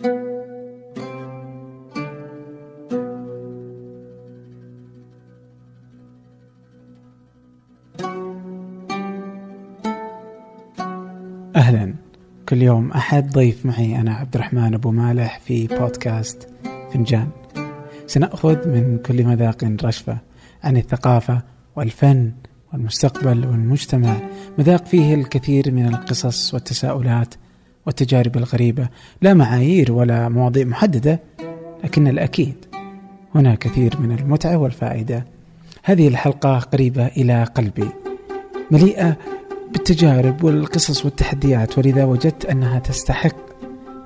أهلا. كل يوم أحد ضيف معي أنا عبد الرحمن أبو مالح في بودكاست فنجان. سنأخذ من كل مذاق رشفة عن الثقافة والفن والمستقبل والمجتمع. مذاق فيه الكثير من القصص والتساؤلات والتجارب الغريبة. لا معايير ولا مواضيع محددة لكن الأكيد هنا كثير من المتعة والفائدة. هذه الحلقة قريبة إلى قلبي مليئة بالتجارب والقصص والتحديات ولذا وجدت أنها تستحق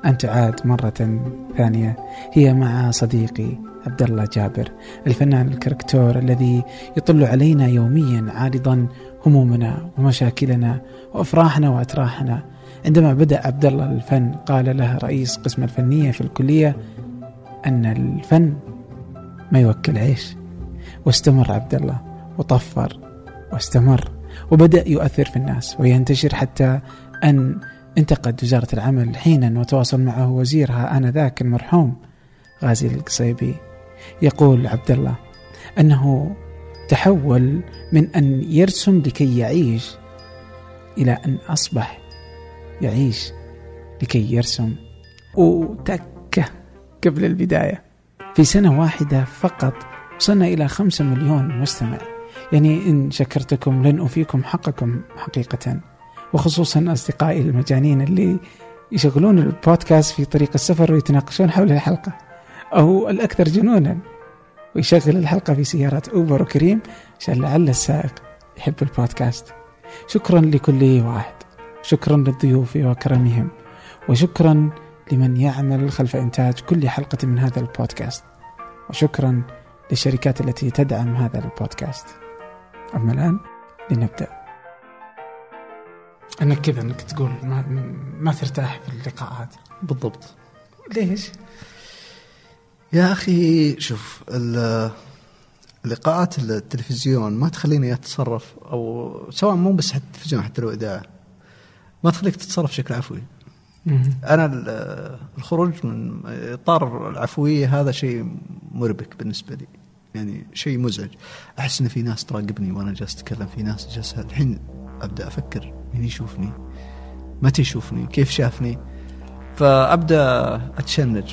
أن تعاد مرة ثانية. هي مع صديقي عبد الله جابر الفنان الكاركتور الذي يطل علينا يوميا عارضا همومنا ومشاكلنا وأفراحنا وأتراحنا. عندما بدأ عبد الله الفن قال له رئيس قسم الفنية في الكلية أن الفن ما يوكل عيش. واستمر عبد الله وطفر واستمر وبدأ يؤثر في الناس وينتشر حتى أن انتقد وزارة العمل حينا وتواصل معه وزيرها آنذاك المرحوم غازي القصيبي. يقول عبد الله أنه تحول من أن يرسم لكي يعيش إلى أن أصبح يعيش لكي يرسم. وتكه قبل البداية. في سنة واحدة فقط وصلنا إلى خمسة مليون مستمع. يعني إن شكرتكم لن أوفيكم حقكم حقيقة. وخصوصا أصدقائي المجانين اللي يشغلون البودكاست في طريق السفر ويتناقشون حول الحلقة. أو الأكثر جنونا ويشغل الحلقة في سيارات أوبر وكريم عشان لعل السائق يحب البودكاست. شكرا لكل واحد. شكرا للضيوف وكرمهم وشكرا لمن يعمل خلف إنتاج كل حلقة من هذا البودكاست وشكرا للشركات التي تدعم هذا البودكاست. أما الآن لنبدأ. انك كذا أنك تقول ما, ما ترتاح في اللقاءات بالضبط. ليش؟ يا أخي شوف لقاءات التلفزيون ما تخليني أتصرف أو سواء مو بس حتى التلفزيون حتى لو إذاعة. ما تخليك تتصرف بشكل عفوي. أنا الخروج من إطار العفوية هذا شيء مربك بالنسبة لي. يعني شيء مزعج أحس إن في ناس تراقبني وأنا جالس أتكلم في ناس جالسة الحين أبدأ أفكر مين يشوفني؟ متى يشوفني؟ كيف شافني؟ فأبدأ أتشنج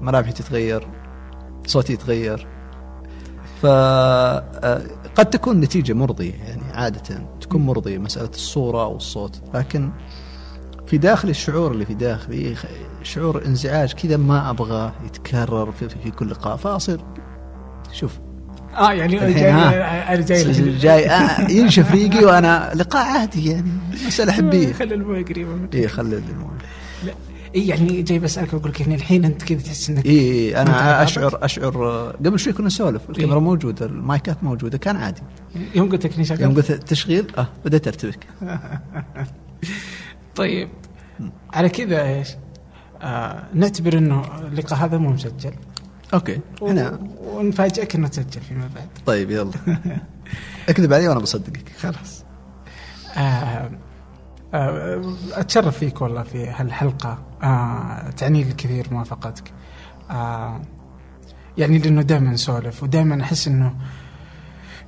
ملامحي تتغير صوتي يتغير فقد تكون نتيجة مرضية يعني عادة تكون مرضية مسألة الصورة والصوت. لكن في داخل الشعور اللي في داخلي شعور انزعاج كذا ما أبغى يتكرر في, في كل لقاء. فأصير شوف. آه يعني جاي أنا جاي جاي آه ينشف ريقي وأنا لقاء عادي يعني مسألة حبية. خلي الموية قريبة. اي خلي الموية. اي يعني جاي بسألك أقول لك يعني الحين أنت كذا تحس إنك اي أنا اشعر أشعر قبل شوي كنا نسولف الكاميرا إيه؟ موجودة المايكات موجودة كان عادي. يوم قلت لك شغال. يوم قلت تشغيل آه بدات أرتبك. طيب على كذا إيش؟ آه نعتبر إنه اللقاء هذا مو مسجل. أوكي إحنا ونفاجئك إنه تسجل فيما بعد. طيب يلا. اكذب علي وأنا بصدقك. خلاص. آه، أتشرف فيك والله في هالحلقة. آه تعني لي الكثير موافقتك. آه يعني لأنه دائما نسولف ودائما أحس إنه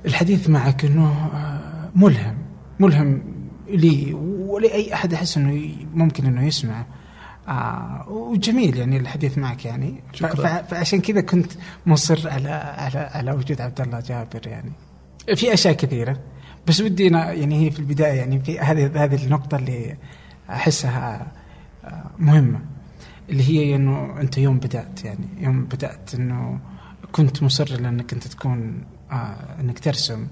الحديث معك إنه آه ملهم ملهم لي ولأي أحد أحس إنه ممكن إنه يسمع. آه وجميل يعني الحديث معك يعني. شكرا. فعشان كذا كنت مصر على على على وجود عبد الله جابر يعني. في أشياء كثيرة. بس ودي أنا يعني هي في البداية يعني في هذه هذه النقطة اللي أحسها آه، مهمة اللي هي إنه أنت يوم بدأت يعني يوم بدأت إنه كنت مصر لأنك أنت تكون آه إنك ترسم.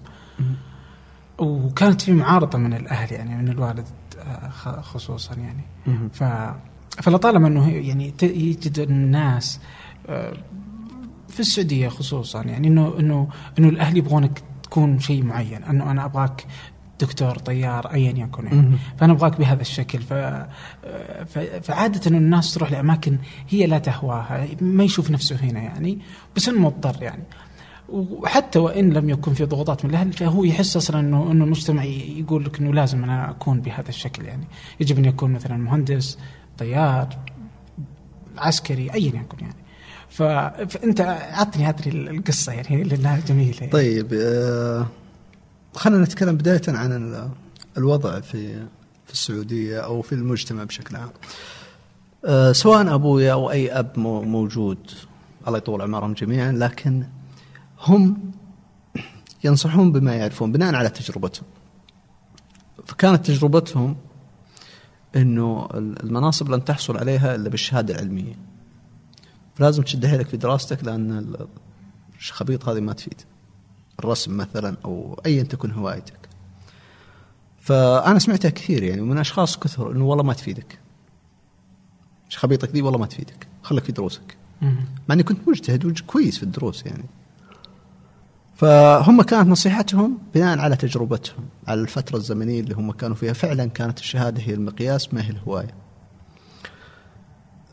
وكانت في معارضة من الأهل يعني من الوالد آه خصوصا يعني. ف فلطالما إنه يعني يجد الناس آه في السعودية خصوصا يعني إنه إنه إنه الأهل يبغونك تكون شيء معين أنه أنا أبغاك دكتور طيار ايا يكن يعني. فأنا أبغاك بهذا الشكل. ف... فعادة انه الناس تروح لأماكن هي لا تهواها ما يشوف نفسه هنا يعني بس إنه مضطر يعني. وحتى وإن لم يكن في ضغوطات من الأهل فهو يحس أصلا انه إنه المجتمع يقول لك إنه لازم أنا أكون بهذا الشكل يعني. يجب أن يكون مثلا مهندس طيار عسكري ايا يكن يعني. ف... فانت عطني هذه القصة يعني لانها جميلة يعني. طيب آه خلينا نتكلم بداية عن الوضع في في السعودية أو في المجتمع بشكل عام. آه سواء أبويا أو أي أب موجود الله يطول عمرهم جميعا لكن هم ينصحون بما يعرفون بناء على تجربتهم. فكانت تجربتهم إنه المناصب لن تحصل عليها إلا بالشهادة العلمية. فلازم تشد حيلك في دراستك لأن الخبيط هذه ما تفيد. الرسم مثلا أو ايا تكن هوايتك. فأنا سمعتها كثير يعني من أشخاص كثر إنه والله ما تفيدك. خبيطك ذي والله ما تفيدك، خليك في دروسك. مع إني كنت مجتهد وكويس في الدروس يعني. فهم كانت نصيحتهم بناء على تجربتهم على الفترة الزمنية اللي هم كانوا فيها فعلا كانت الشهادة هي المقياس ما هي الهواية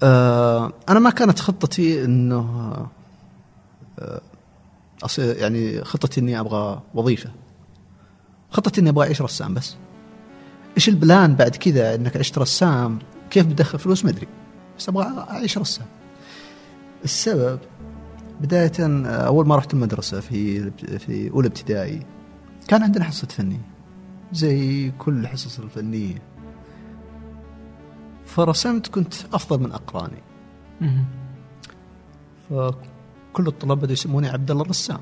آه أنا ما كانت خطتي أنه آه أصير يعني خطتي أني أبغى وظيفة. خطتي أني أبغى أعيش رسام بس. إيش البلان بعد كذا أنك عشت رسام؟ كيف بتدخل فلوس؟ ما أدري. بس أبغى أعيش رسام. السبب بداية أول ما رحت المدرسة في في أولى ابتدائي كان عندنا حصة فنية زي كل الحصص الفنية. فرسمت كنت أفضل من أقراني. فكل الطلاب بدأوا يسموني عبد الله الرسام.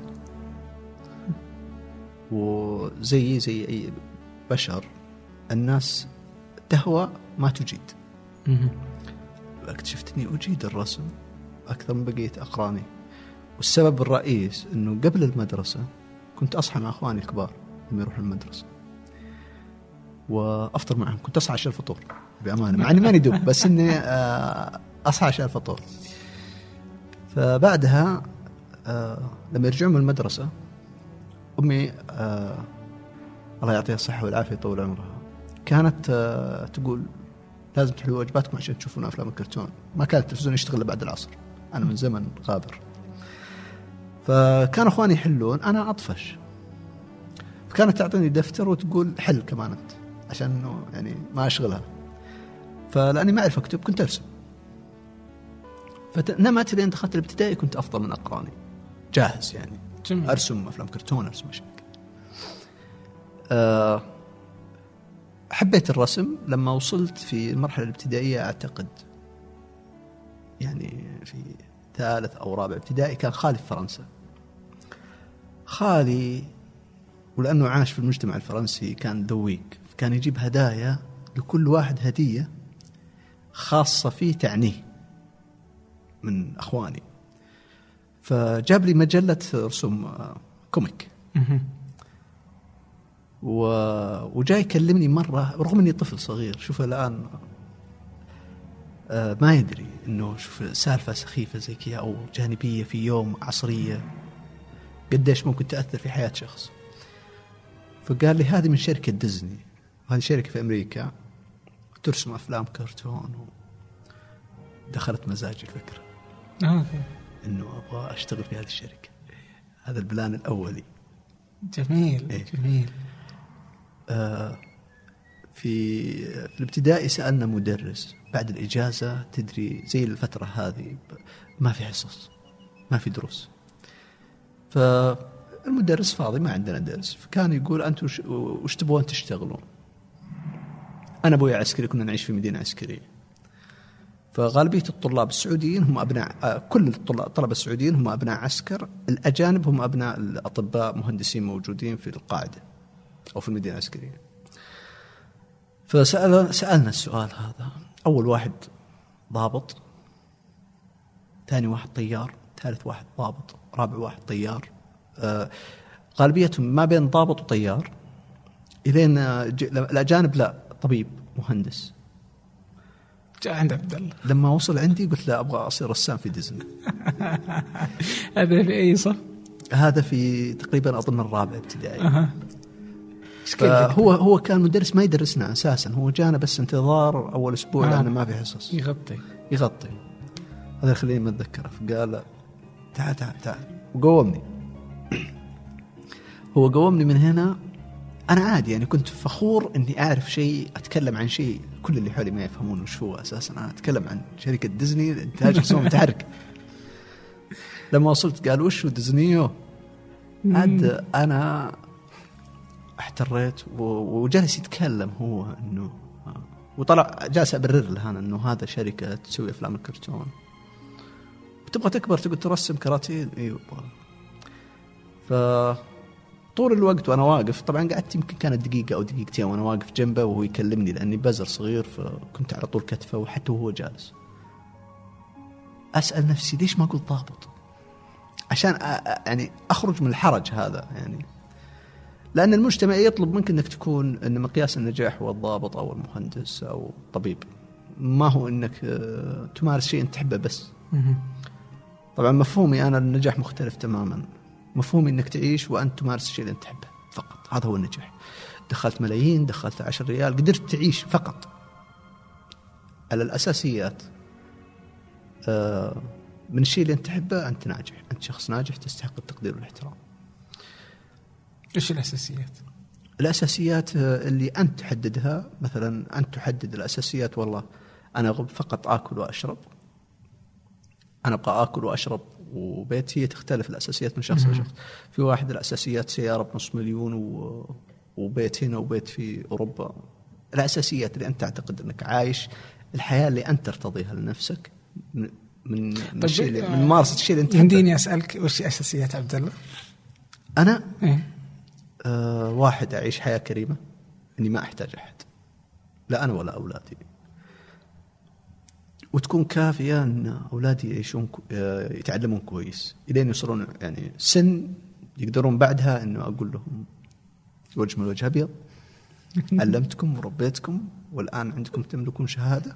وزي زي أي بشر الناس تهوى ما تجيد. اكتشفت اني أجيد الرسم أكثر من بقية أقراني. والسبب الرئيس إنه قبل المدرسة كنت أصحى مع إخواني الكبار لما يروحوا المدرسة. وأفطر معهم كنت أصحى عشان الفطور بأمانة مع إني ماني دب بس إني آه، أصحى عشان الفطور. فبعدها آه، لما يرجعون من المدرسة أمي آه، الله يعطيها الصحة والعافية يطول عمرها كانت تقول لازم تحلوا واجباتكم عشان تشوفون أفلام الكرتون. ما كان التلفزيون يشتغل بعد العصر أنا من زمن غابر. فكان إخواني يحلون أنا أطفش. فكانت تعطيني دفتر وتقول حل كمان أنت عشان إنه يعني ما أشغلها. فلأني ما أعرف أكتب كنت أرسم. فنمت لين دخلت الابتدائي كنت أفضل من أقراني. جاهز يعني. جميل. أرسم أفلام كرتون أرسم أشياء. أه حبيت الرسم. لما وصلت في المرحلة الابتدائية أعتقد يعني في ثالث أو رابع ابتدائي كان خالي في فرنسا. خالي ولأنه عاش في المجتمع الفرنسي كان ذويق. كان يجيب هدايا لكل واحد هدية. خاصة فيه تعنيه من أخواني. فجاب لي مجلة رسوم آه، comic. و... وجاي يكلمني مرة رغم أني طفل صغير شوف الآن آه، ما يدري إنه شوف سالفة سخيفة زي كذا أو جانبية في يوم عصرية قديش ممكن تأثر في حياة شخص. فقال لي هذه من شركة ديزني هذه شركة في أمريكا. ترسم أفلام كرتون و... دخلت مزاجي الفكرة. آه. إنه أبغى أشتغل في هذه الشركة. هذا البلان الأولي. جميل إيه؟ جميل. آه في في الابتدائي سألنا مدرس بعد الإجازة تدري زي الفترة هذه ما في حصص ما في دروس. فالمدرس فاضي ما عندنا درس. فكان يقول أنتم وش تبغون تشتغلون؟ أنا أبوي عسكري كنا نعيش في مدينة عسكرية. فغالبية الطلاب السعوديين هم أبناء كل الطلبة السعوديين هم أبناء عسكر. الأجانب هم أبناء الأطباء مهندسين موجودين في القاعدة أو في المدينة العسكرية. فسأل سألنا السؤال هذا. أول واحد ضابط ثاني واحد طيار ثالث واحد ضابط رابع واحد طيار. آه غالبيتهم ما بين ضابط وطيار. إلين الأجانب لا. طبيب مهندس. جاء عند عبد الله لما وصل عندي قلت له أبغى أصير رسام في ديزني. هذا في أي صف؟ هذا في تقريبا أظن الرابع ابتدائي. أه. هو هو كان مدرس ما يدرسنا أساسا. هو جانا بس انتظار أول أسبوع آه. لأنه ما في حصص. يغطي. يغطي. هذا خليني ما أتذكره. فقال تعال تعال تعال. وقومني هو قومني من هنا أنا عادي يعني كنت فخور إني أعرف شيء أتكلم عن شيء كل اللي حولي ما يفهمون وش هو أساسا. أنا أتكلم عن شركة ديزني إنتاج رسوم متحرك لما وصلت قال وش ديزنيو عاد أنا احتريت و- وجلس يتكلم هو إنه وطلع جالس أبرر له أنا إنه هذا شركة تسوي أفلام الكرتون. تبغى تكبر تقول ترسم كراتين؟ أيوه ف طول الوقت وأنا واقف. طبعا قعدت يمكن كانت دقيقة أو دقيقتين وأنا واقف جنبه وهو يكلمني لأني بزر صغير فكنت على طول كتفه وحتى وهو جالس. أسأل نفسي ليش ما قلت ضابط؟ عشان يعني أخرج من الحرج هذا يعني. لأن المجتمع يطلب منك إنك تكون إن مقياس النجاح هو الضابط أو المهندس أو الطبيب ما هو إنك آه، تمارس شيء أنت تحبه بس. طبعا مفهومي أنا النجاح مختلف تماما. مفهومي إنك تعيش وانت تمارس الشيء اللي أنت تحبه فقط. هذا هو النجاح. دخلت ملايين دخلت عشر ريال قدرت تعيش فقط. على الأساسيات آه، من الشيء اللي أنت تحبه أنت ناجح. أنت شخص ناجح تستحق التقدير والاحترام. إيش الأساسيات؟ الأساسيات آه، اللي أنت تحددها. مثلا أنت تحدد الأساسيات والله أنا فقط آكل وأشرب. أنا أبغى آكل وأشرب وبيتي تختلف الأساسيات من شخص لشخص في واحد الأساسيات سياره بنص مليون و... وبيت هنا وبيت في أوروبا. الأساسيات اللي أنت تعتقد أنك عايش الحياة اللي أنت ترتضيها لنفسك من من من الشيء اللي من ممارسة الشيء اللي أنت. يمديني أسألك وش أساسيات عبد الله؟ أنا؟ إيه. أه واحد أعيش حياة كريمة إني ما أحتاج أحد. لا أنا ولا أولادي. وتكون كافية أن أولادي يعيشون آه، يتعلمون كويس إلين يوصلون يعني سن يقدرون بعدها أنه أقول لهم وجه من الوجه أبيض. علمتكم وربيتكم والآن عندكم تملكون شهادة.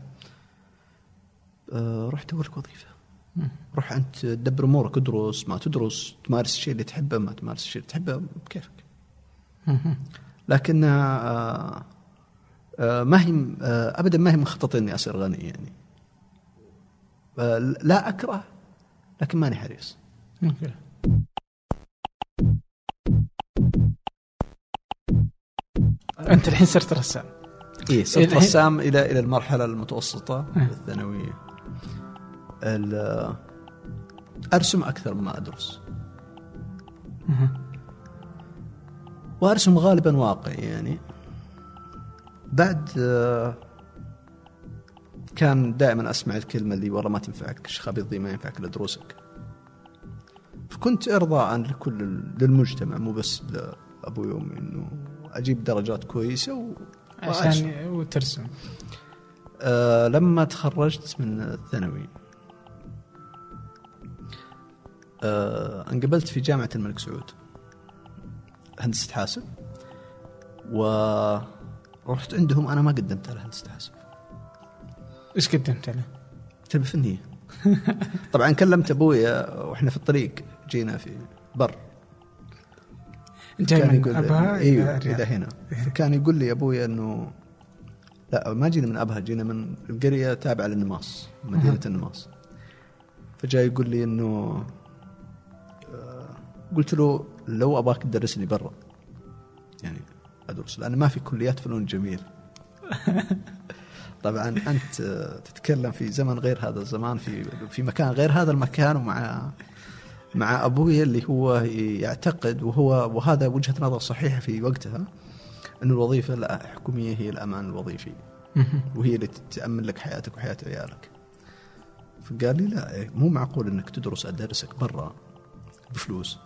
أه روح دور لك وظيفة روح أنت تدبر أمورك ادرس ما تدرس تمارس الشيء اللي تحبه ما تمارس الشيء اللي تحبه بكيفك. لكن آه، آه، ما هي آه، ابدا ما هي من خططي إني أصير غني يعني. آه، لا أكره لكن ماني حريص. أنت الحين صرت رسام. اي صرت الحين- رسام إلى إلى المرحلة المتوسطة آه. الثانوية. ال- أرسم أكثر مما أدرس. وأرسم غالبا واقعي يعني. بعد آه، كان دائما أسمع الكلمة اللي والله ما تنفعك الشخابيط ذي ما ينفعك الا دروسك فكنت ارضاء لكل للمجتمع مو بس لابوي وامي إنه أجيب درجات كويسة و... عشان وترسم. آه لما تخرجت من الثانوي آه انقبلت في جامعة الملك سعود. هندسة حاسب ورحت عندهم أنا ما قدمت على هندسة حاسب. إيش قدمت له؟ تربية فنية. طبعا كلمت أبويا وإحنا في الطريق جينا في بر. جاي كان من يقول أبها إيوه. إلى هنا. فكان يقول لي أبوي إنه لا ما جينا من أبها جينا من القرية تابعة للنماص مدينة النماص. فجاء يقول لي إنه آه، قلت له لو ابغاك تدرسني برا. يعني أدرس لأن ما في كليات فنون جميل. طبعا أنت آه، تتكلم في زمن غير هذا الزمان في في مكان غير هذا المكان ومع مع أبوي اللي هو يعتقد وهو وهذا وجهة نظر صحيحة في وقتها انه الوظيفة الحكومية هي الأمان الوظيفي. وهي اللي تأمن لك حياتك وحياة عيالك. فقال لي لا مو معقول إنك تدرس أدرسك برا بفلوس.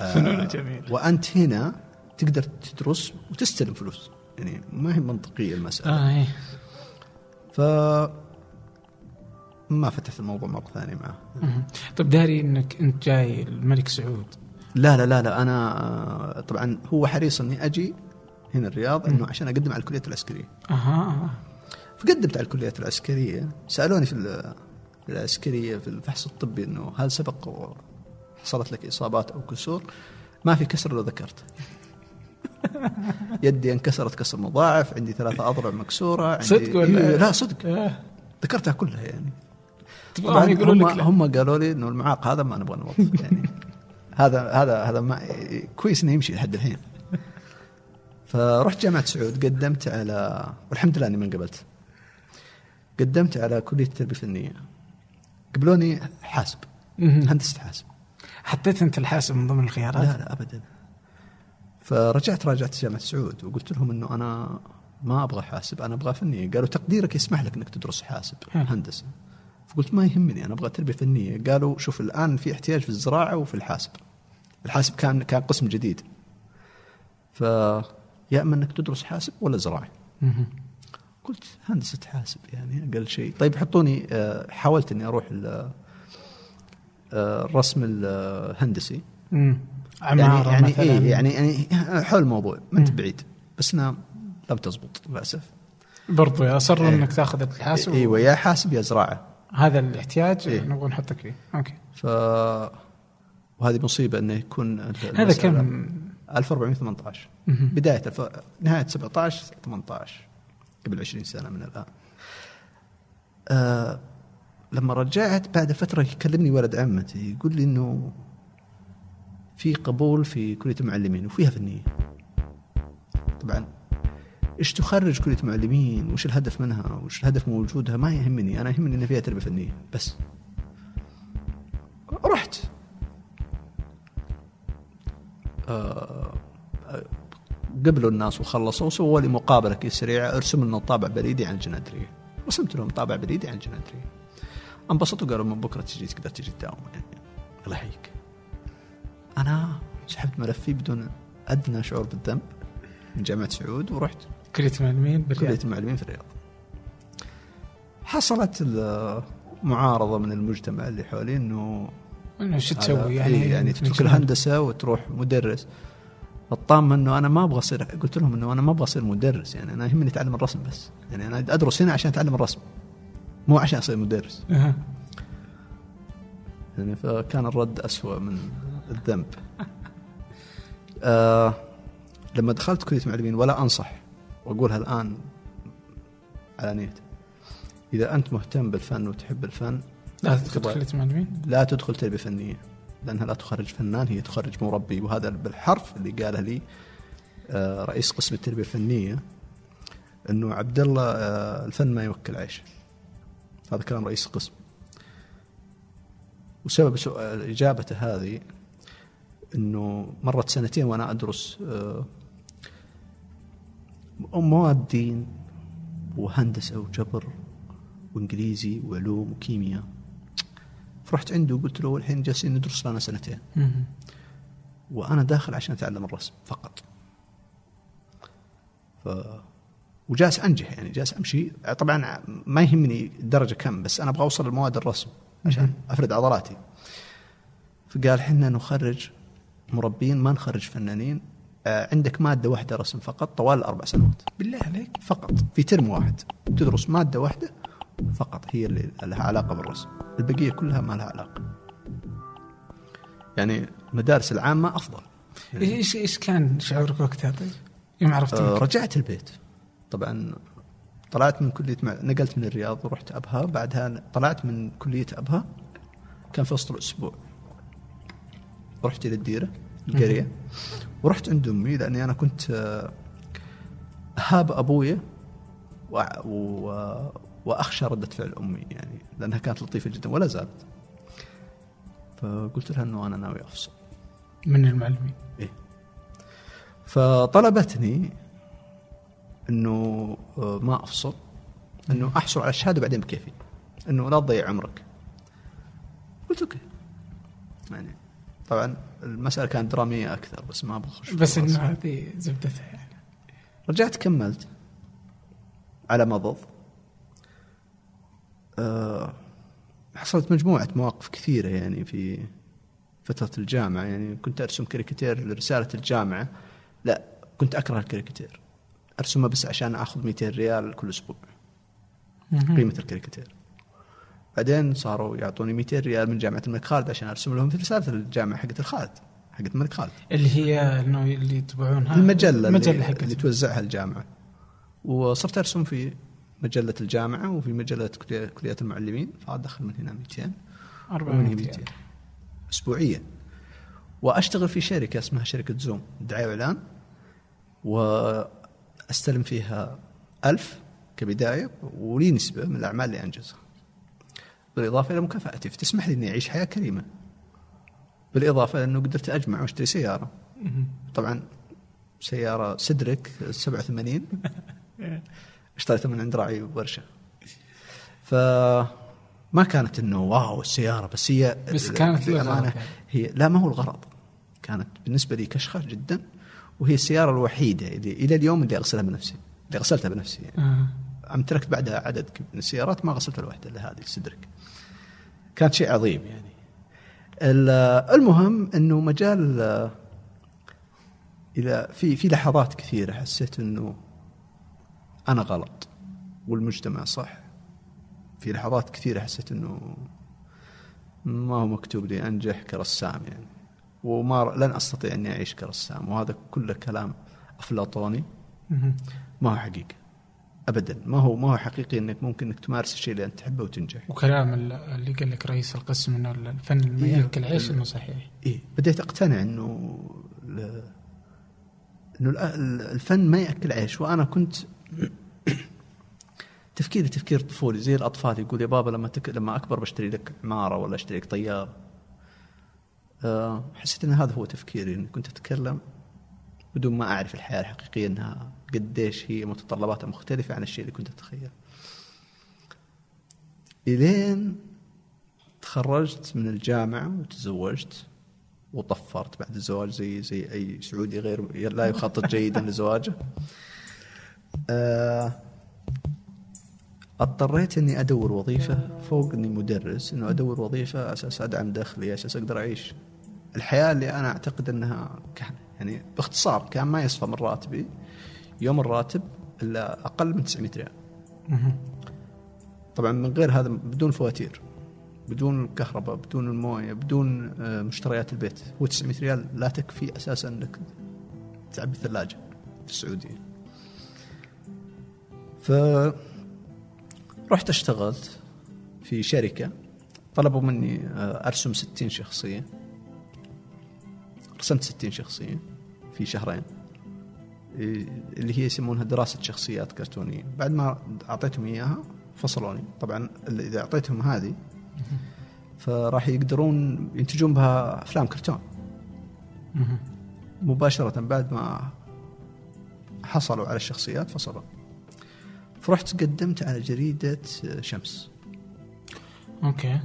آه، فنون جميل. وأنت هنا تقدر تدرس وتستلم فلوس يعني ما هي منطقية المسألة. آه إيه. ف ما فتحت الموضوع مرة ثانية معه. طيب داري إنك أنت جاي الملك سعود. لا لا لا لا أنا طبعا هو حريص إني أجي هنا الرياض إنه عشان أقدم على الكليات العسكرية. أها فقدمت على الكليات العسكرية. سألوني في ال- في العسكرية في الفحص الطبي إنه هل سبق وحصلت لك إصابات أو كسور؟ ما في كسر لو ذكرت. يدي انكسرت كسر مضاعف عندي ثلاثة أضرع مكسورة عندي صدق ولا إيه، لا صدق. آه. ذكرتها كلها يعني. طبعا يقولون هم, لك. هم قالوا لي إنه المعاق هذا ما نبغى نوظف يعني. هذا هذا هذا ما كويس إنه يمشي لحد الحين. فرحت جامعة سعود قدمت على والحمد لله إني ما انقبلت قدمت على كلية التربية الفنية. قبلوني حاسب مهم. هندسة حاسب. حطيت أنت الحاسب من ضمن الخيارات؟ لا لا ابدا. فرجعت راجعت جامعة سعود وقلت لهم إنه أنا ما أبغى حاسب أنا أبغى فنية. قالوا تقديرك يسمح لك إنك تدرس حاسب. هندسة. فقلت ما يهمني أنا أبغى تربية فنية. قالوا شوف الآن في احتياج في الزراعة وفي الحاسب. الحاسب كان كان قسم جديد. ف يا إما إنك تدرس حاسب ولا زراعه. قلت هندسة حاسب يعني أقل شيء. طيب حطوني آه، حاولت إني أروح آه، الرسم الهندسي. يعني عمارة يعني مثلا إيه يعني يعني حول الموضوع ما أنت. بعيد بس إنها لم تزبط للأسف برضو يصروا إيه. إنك تاخذ الحاسب أيوه يا حاسب يا زراعة هذا الاحتياج إيه. نبغى نحطك فيه أوكي ف وهذه مصيبة إنه يكون هذا كم 1418 مهم. بداية الف... نهاية 17 18 قبل 20 سنة من الآن آه لما رجعت بعد فترة يكلمني ولد عمتي يقول لي إنه في قبول في كلية المعلمين وفيها فنيه طبعا إيش تخرج كلية معلمين وش الهدف منها؟ وش الهدف من وجودها؟ ما يهمني أنا يهمني ان فيها تربية فنيه بس. رحت. آه، قبلوا الناس وخلصوا وسووا لي مقابلة كذا سريعة ارسم لنا طابع بريدي عن الجنادرية. رسمت لهم طابع بريدي عن الجنادرية. انبسطوا قالوا من بكرة تجي تقدر تجي تداوم. يعني الله يحييك. أنا سحبت ملفي بدون أدنى شعور بالذنب من جامعة سعود ورحت. كلية المعلمين كلية المعلمين في الرياض. حصلت المعارضه من المجتمع اللي حولي إنه إنه شو تسوي؟ يعني إيه يعني تترك الهندسه وتروح مدرس. الطامة إنه أنا ما أبغى أصير قلت لهم إنه أنا ما أبغى أصير مدرس يعني أنا يهمني أتعلم الرسم بس. يعني أنا أدرس هنا عشان أتعلم الرسم مو عشان أصير مدرس. أها. يعني فكان الرد أسوأ من الذنب. آه لما دخلت كلية معلمين ولا أنصح وأقولها الآن علانية إذا أنت مهتم بالفن وتحب الفن لا تدخل كلية المعلمين؟ لا تدخل تربية فنية لأنها لا تخرج فنان هي تخرج مربي وهذا بالحرف اللي قاله لي آه، رئيس قسم التربية الفنية أنه عبد الله آه، الفن ما يوكل عيش هذا كلام رئيس القسم وسبب إجابته هذه أنه مرت سنتين وأنا أدرس آه، مواد دين وهندسة وجبر وإنجليزي وعلوم وكيمياء. فرحت عنده وقلت له الحين جالسين ندرس لنا سنتين. وأنا داخل عشان أتعلم الرسم فقط. ف وجالس أنجح يعني جالس أمشي. طبعا ما يهمني الدرجه كم بس أنا أبغى أوصل لمواد الرسم عشان أفرد عضلاتي. فقال حنا نخرج مربين ما نخرج فنانين آه، عندك مادة واحدة رسم فقط طوال الأربع سنوات. بالله عليك. فقط. في ترم واحد تدرس مادة واحدة فقط هي اللي لها علاقة بالرسم. البقية كلها ما لها علاقة. يعني المدارس العامة أفضل. إيش إيش كان شعورك وقتها؟ طيب؟ يوم عرفت آه رجعت البيت. طبعا طلعت من كلية مع... نقلت من الرياض ورحت أبها بعدها طلعت من كلية أبها. كان في وسط الأسبوع. رحت إلى الديرة القرية ورحت عند أمي لأني أنا كنت آه، اهاب ابويا و... و... وأخشى ردة فعل أمي يعني لأنها كانت لطيفة جدا ولا زالت. فقلت لها إنه أنا ناوي أفصل. من المعلمين. إيه. فطلبتني إنه آه، ما أفصل إنه أحصل على الشهادة بعدين بكيفي إنه لا تضيع عمرك. قلت أوكي. يعني طبعا المسألة كانت درامية أكثر بس ما بخش بس انه. هذه زبدتها يعني. رجعت كملت. على مضض أه حصلت مجموعة مواقف كثيرة يعني في فترة الجامعة. يعني كنت أرسم كاريكاتير لرسالة الجامعة. لا كنت أكره الكاريكاتير. أرسمه بس عشان أخذ 200 ريال كل أسبوع. مهم. قيمة الكاريكاتير. بعدين صاروا يعطوني 200 ريال من جامعة الملك خالد عشان أرسم لهم في رسالة الجامعة حقت الخالد حقت الملك خالد. اللي هي إنه اللي يتبعونها. المجلة اللي, حقتها. اللي توزعها الجامعة. وصرت أرسم في مجلة الجامعة وفي كلية- كليات المعلمين فأدخل من هنا 200 ومن هنا 200 400 أسبوعيا. وأشتغل في شركة اسمها شركة زوم دعاية وإعلان. وأستلم فيها ألف كبداية ولي نسبة من الأعمال اللي أنجزها. بالإضافة إلى مكافأتي فتسمح لي إني أعيش حياة كريمة. بالإضافة لأنه قدرت أجمع وأشتري سيارة. طبعا سيارة سدرك 87 اشتريتها من عند راعي ورشة. ف ما كانت إنه واو السيارة بس هي بس كانت بأمانة هي لا ما هو الغرض كانت بالنسبة لي كشخة جدا وهي السيارة الوحيدة اللي إلى اليوم اللي أغسلها بنفسي اللي غسلتها بنفسي يعني. آه. أمتلكت بعدها عدد من السيارات ما غسلت ولا واحدة إلا هذه السدرك. كانت شيء عظيم يعني. المهم إنه مجال إلى في في لحظات كثيرة حسيت إنه أنا غلط والمجتمع صح. في لحظات كثيرة حسيت إنه ما هو مكتوب لي أنجح كرسام يعني. وما لن أستطيع إني أعيش كرسام. وهذا كله كلام أفلاطوني. ما هو حقيقة. ابدا. ما هو ما هو حقيقي إنك ممكن إنك تمارس الشيء اللي أنت تحبه وتنجح. وكلام اللي قال لك رئيس القسم إنه الفن ما ياكل عيش إنه صحيح. اي بديت أقتنع إنه إنه الفن ما يأكل عيش. وأنا كنت تفكيري تفكير طفولي زي الأطفال يقول يا بابا لما تك... لما أكبر بشتري لك عماره ولا أشتري لك طيارة. أه حسيت إن هذا هو تفكيري إني كنت أتكلم بدون ما أعرف الحياة الحقيقية إنها قديش هي متطلباتها مختلفة عن الشيء اللي كنت أتخيله. إلين تخرجت من الجامعة وتزوجت وطفرت بعد الزواج زي زي أي سعودي غير لا يخطط جيدا لزواجه. أه اضطريت إني أدور وظيفة فوق إني مدرس إنه أدور وظيفة أساس أدعم دخلي أساس أقدر أعيش الحياة اللي أنا أعتقد إنها كان يعني باختصار كان ما يصفى من راتبي يوم الراتب إلا أقل من 900 ريال. طبعا من غير هذا بدون فواتير بدون الكهرباء بدون الموية بدون آه، مشتريات البيت هو 900 ريال لا تكفي أساسا إنك تعبي ثلاجه في السعودية. ف رحت اشتغلت في شركة طلبوا مني آه، أرسم ستين رسمت ستين شخصية في شهرين. اللي هي يسمونها دراسة شخصيات كرتونية. بعد ما أعطيتهم إياها فصلوني. طبعا إذا أعطيتهم هذه فراح يقدرون ينتجون بها أفلام كرتون. مباشرة بعد ما حصلوا على الشخصيات فصلوا. فرحت قدمت على جريدة شمس. أوكي.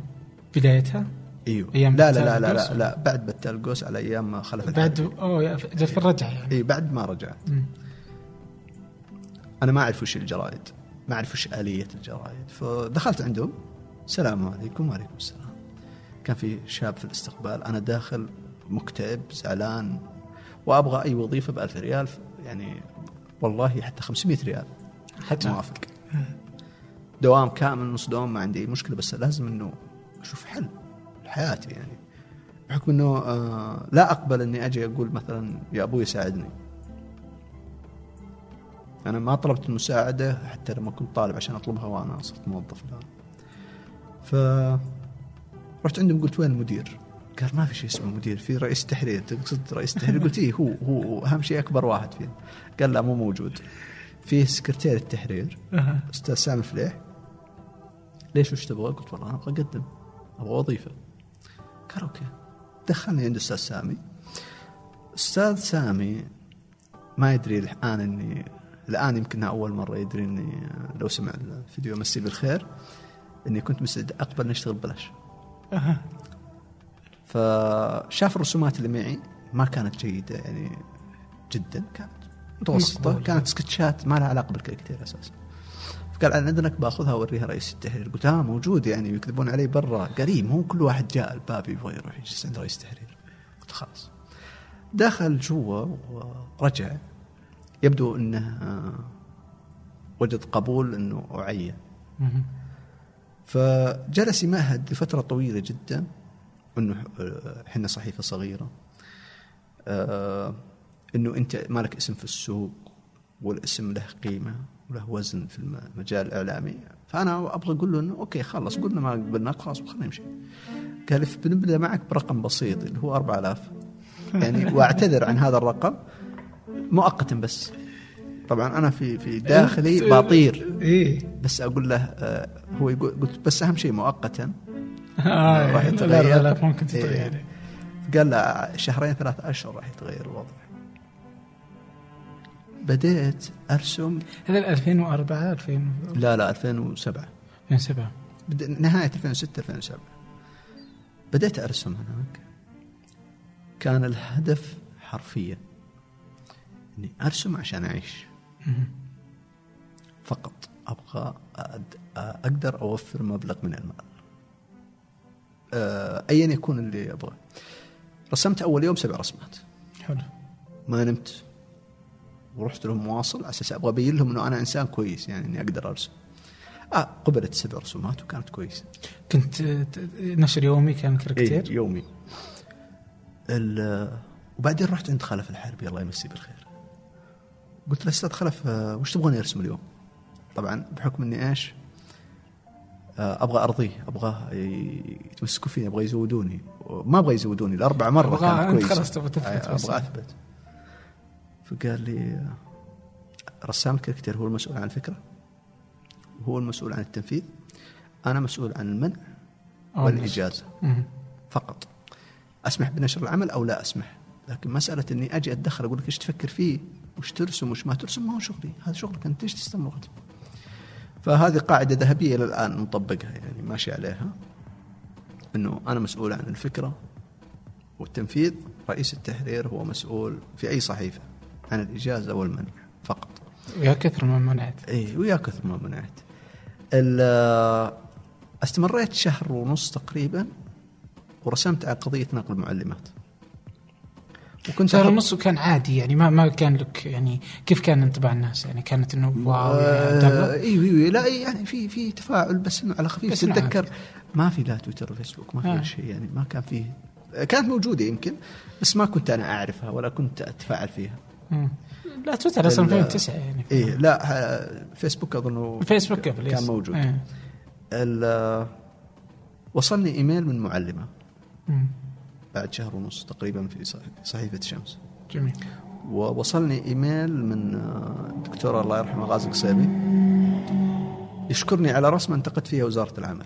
بدايتها؟ إيوه. أيام لا لا لا لا, لا, لا بعد بتال قوس على أيام ما خلف بعد أوه في الرجعه يعني. اي بعد ما رجعت. أنا ما أعرف وش الجرائد ما أعرف وش آلية الجرائد فدخلت عندهم. السلام عليكم وعليكم السلام. كان في شاب في الاستقبال. أنا داخل مكتئب زعلان. وأبغى أي وظيفة ب 1000 ريال. يعني والله حتى 500 ريال. حتى. موافق دوام كامل نص دوام ما عندي مشكلة. بس لازم إنه أشوف حل. لحياتي يعني. بحكم إنه آه لا أقبل إني أجي أقول مثلا يا أبوي ساعدني. أنا ما طلبت المساعدة حتى لما كنت طالب عشان أطلبها وأنا صرت موظف الان ف رحت عندهم قلت وين المدير؟ قال ما في شيء اسمه مدير في رئيس تحرير. تقصد رئيس تحرير؟ قلت إيه هو هو أهم شيء أكبر واحد فينا قال لا مو موجود. فيه سكرتير التحرير أستاذ سامي فليح. ليش وش تبغى؟ قلت والله أنا أبغى أقدم أبغى وظيفة. قال أوكي دخلني عند أستاذ سامي. أستاذ سامي ما يدري الآن اني الآن يمكن أول مرة يدري إني لو سمع الفيديو مسي بالخير إني كنت مستعد أقبل نشتغل ببلاش. أه. فشاف الرسومات اللي معي ما كانت جيدة يعني جدا. كانت متوسطة كانت سكتشات ما لها علاقة بالكاركتير أساسا. فقال عن اذنك باخذها اوريها رئيس التحرير قلت آه موجود يعني يكذبون علي برا قريب. مو كل واحد جاء الباب يبغى يروح يجلس عند رئيس التحرير. قلت خلاص. دخل جوا ورجع. يبدو إنه وجد قبول إنه أعين. فجلس يمهد لفترة طويلة جدا. إنه إحنا صحيفة صغيرة. آه، إنه أنت مالك اسم في السوق والاسم له قيمة. وله وزن في المجال الاعلامي فأنا أبغى أقول له إنه أوكي خلص قلنا ما قبلناك خلاص خلينا نمشي. قال بنبدأ معك برقم بسيط اللي هو 4000 يعني واعتذر عن هذا الرقم مؤقتا بس. طبعا أنا في في داخلي بطير إيه. بس أقول له آه، هو يقول قلت بس أهم شيء مؤقتا. آه راح يتغير. لا لا ممكن إيه. تتغير. قال له شهرين ثلاث أشهر راح يتغير الوضع. بديت أرسم. هذا 2004 2000 لا لا 2007 2007 بد- نهاية 2006 2007 بديت أرسم هناك. كان الهدف حرفيا إني أرسم عشان أعيش. فقط أبغى أد- أقدر أوفر مبلغ من المال. آه، ايا يكون اللي أبغاه. رسمت أول يوم سبع رسمات. حلو. ما نمت. ورحت لهم مواصل على أساس أبغى أبين لهم إنه أنا إنسان كويس يعني إني أقدر أرسم. آه قبلت سبع رسومات وكانت كويسة. كنت نشر يومي كان كاركتير؟ إيه يومي. ال- وبعدين رحت عند خلف الحربي الله يمسيه بالخير. قلت له أستاذ خلف آه، وش تبغاني ارسم اليوم؟ طبعا بحكم إني إيش؟ آه، أبغى ارضيه ابغاه ي- يتمسكوا فيني أبغى يزودوني. ما أبغى يزودوني الاربع مرة أبغى- كانت كويسة. خلاص تبغى تثبت آه،. أبغى أثبت. فقال لي آه، رسام الكاركتير هو المسؤول عن الفكرة وهو المسؤول عن التنفيذ أنا مسؤول عن المنع أو والاجازه مم. فقط. أسمح بنشر العمل أو لا أسمح؟ لكن مسألة إني أجي أتدخل أقول لك إيش تفكر فيه وش ترسم وش ما ترسم ما هو شغلي. هذا شغلك أنت إيش تستمر؟ فهذه قاعدة ذهبية إلى الآن نطبقها يعني ماشي عليها. إنه أنا مسؤول عن الفكرة والتنفيذ رئيس التحرير هو مسؤول في أي صحيفة. عن الإجازة والمنع فقط يا كثر ما منعت إي ويا كثر ما منعت ال- استمريت شهر ونص تقريبا ورسمت على قضيه نقل المعلمات وكنت شهر ونص وكان عادي يعني ما ما كان لك يعني كيف كان انطباع الناس يعني كانت إنه واو؟ آه، أيوه أيوه لا يعني في في تفاعل بس إنه على خفيف تتذكر. ما في لا تويتر وفيسبوك ما في آه. شيء يعني ما كان فيه كانت موجودة يمكن بس ما كنت أنا أعرفها ولا كنت أتفاعل فيها. لا تويتر أصلا ال- 2009 يعني. إيه لا فيسبوك اظنه الفيسبوك قبل كان. موجود. إيه. وصلني إيميل من معلمة. مم. بعد شهر ونص تقريبا في صح- صحيفة الشمس جميل. ووصلني إيميل من آه، الدكتور الله يرحمه غازي القصيبي يشكرني على رسمه انتقدت فيها وزارة العمل.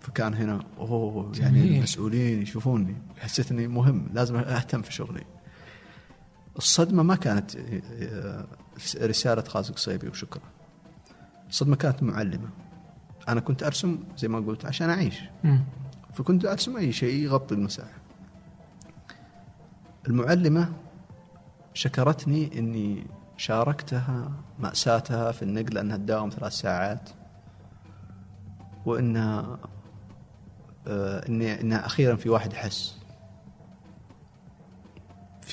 فكان هنا أوه يعني جميل. المسؤولين يشوفوني. حسيت إني مهم لازم أهتم في شغلي. الصدمة ما كانت آه، رسالة غازي القصيبي وشكرا الصدمة كانت معلمة أنا كنت أرسم زي ما قلت عشان أعيش مم. فكنت أرسم أي شيء يغطي المساحة. المعلمة شكرتني إني شاركتها مأساتها في النقل انها تداوم ثلاث ساعات وإنها آه، إني إنها أخيرا في واحد يحس.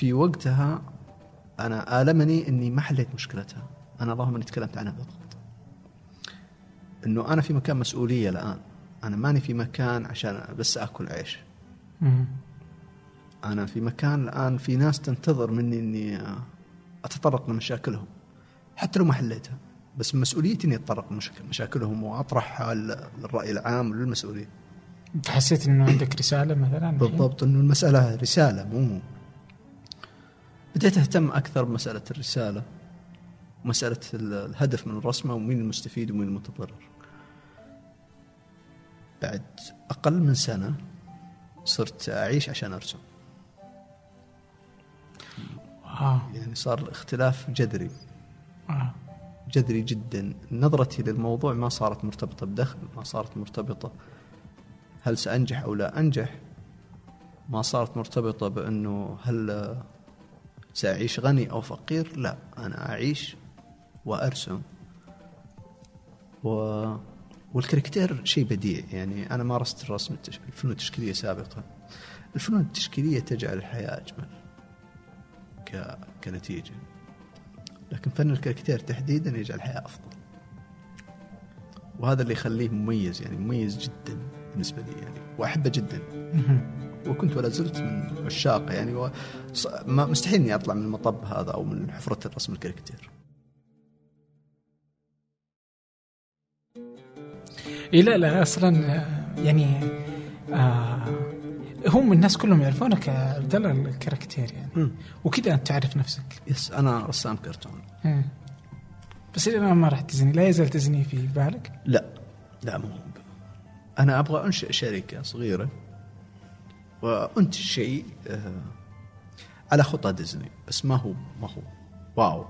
في وقتها أنا آلمني إني ما حليت مشكلتها، أنا اللهم إني تكلمت عنها بالضبط. إنه أنا في مكان مسؤولية الآن، أنا ماني في مكان عشان بس آكل عيش. أنا في مكان الآن في ناس تنتظر مني إني أتطرق لمشاكلهم حتى لو ما حليتها بس مسؤوليتي إني أتطرق لمشاكل- مشاكلهم واطرحها لل- للراي العام وللمسؤولين حسيت إنه عندك رسالة مثلا؟ بالضبط إنه المسألة رسالة مو بديت أهتم أكثر بمسألة الرسالة ومساله ال- الهدف من الرسمة ومين المستفيد ومين المتضرر. بعد أقل من سنة صرت أعيش عشان أرسم. آه. يعني صار اختلاف جذري. آه. جذري جدا. نظرتي للموضوع ما صارت مرتبطة بدخل ما صارت مرتبطة هل سأنجح أو لا أنجح. ما صارت مرتبطة بأنه هل سأعيش غني أو فقير؟ لا أنا أعيش وأرسم. و... والكاركتير شيء بديع يعني أنا مارست الرسم التش... الفنون التشكيلية سابقا. الفنون التشكيلية تجعل الحياة أجمل ك... كنتيجة. لكن فن الكاركتير تحديدا يجعل الحياة أفضل. وهذا اللي يخليه مميز يعني مميز جدا بالنسبة لي يعني وأحبه جدا. وكنت ولا زلت من عشاقه يعني و... مستحيل إني أطلع من المطب هذا أو من حفرة الرسم الكاريكاتير إيه لا لا أصلا يعني آه هم الناس كلهم يعرفونك الله الكاركتير يعني. وكذا أنت تعرف نفسك yes أنا رسام كرتون مم. بس إلى الان ما راح تزني لا يزال تزني في بالك لا لا مو. أنا أبغى أنشئ شركة صغيرة وانتج شيء آه، على خطى ديزني بس ما هو ما هو. واو.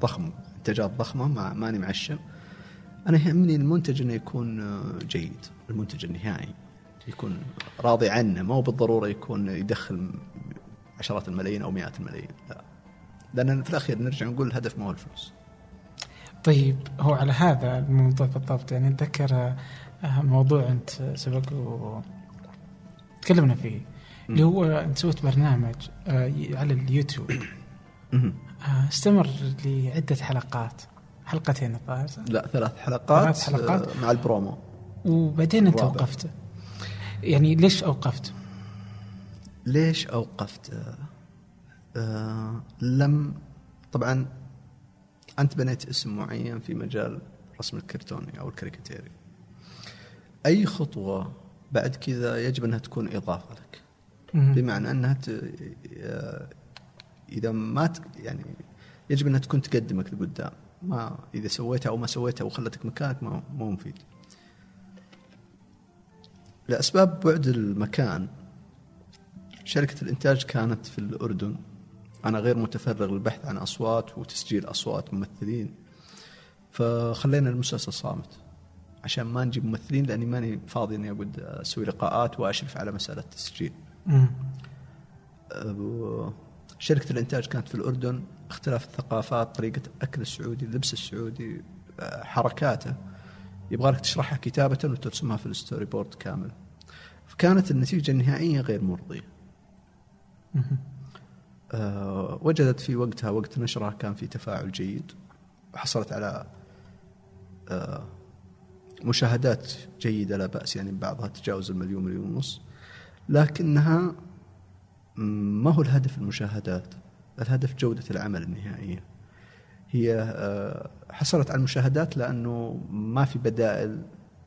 ضخم. انتاجات ضخمة ما ماني معشم. أنا يهمني المنتج إنه يكون آه، جيد. المنتج النهائي. يكون راضي عنه. ما هو بالضرورة يكون يدخل عشرات الملايين أو مئات الملايين. لا. لأن في الأخير نرجع نقول الهدف ما هو الفلوس. طيب هو على هذا الموضوع بالضبط. يعني اتذكر آه، موضوع أنت سبق و تكلمنا فيه اللي هو أنت سويت برنامج آه، على اليوتيوب. آه، استمر لعدة حلقات حلقتين الظاهر؟ لا ثلاث حلقات ثلاث حلقات. آه، مع البرومو وبعدين أنت. اوقفته يعني ليش أوقفت؟ ليش أوقفت؟ آه، آه لم طبعا أنت بنيت اسم معين في مجال رسم الكرتوني أو الكاريكاتيري. أي خطوة بعد كذا يجب أنها تكون إضافة لك. بمعنى أنها ت... إذا ما ت... يعني يجب أنها تكون تقدمك لقدام. ما إذا سويتها أو ما سويتها وخلتك مكانك ما مو مفيد. لأسباب بعد المكان شركة الإنتاج كانت في الأردن. أنا غير متفرغ للبحث عن أصوات وتسجيل أصوات ممثلين. فخلينا المسلسل صامت. عشان ما نجيب ممثلين لأني ماني فاضي إني اقعد أسوي لقاءات وأشرف على مسألة التسجيل. مم. شركة الإنتاج كانت في الأردن اختلاف الثقافات طريقة أكل السعودي اللبس السعودي أه، حركاته يبغى لك تشرحها كتابة وترسمها في ال storyboard كامل فكانت النتيجة النهائية غير مرضية مم. أه، وجدت في وقتها وقت نشرها كان في تفاعل جيد وحصلت على أه، مشاهدات جيدة لا بأس يعني بعضها تجاوز المليون مليون ونص. لكنها ما هو الهدف المشاهدات؟ الهدف جودة العمل النهائية. هي آه، حصلت على المشاهدات لأنه ما في بدائل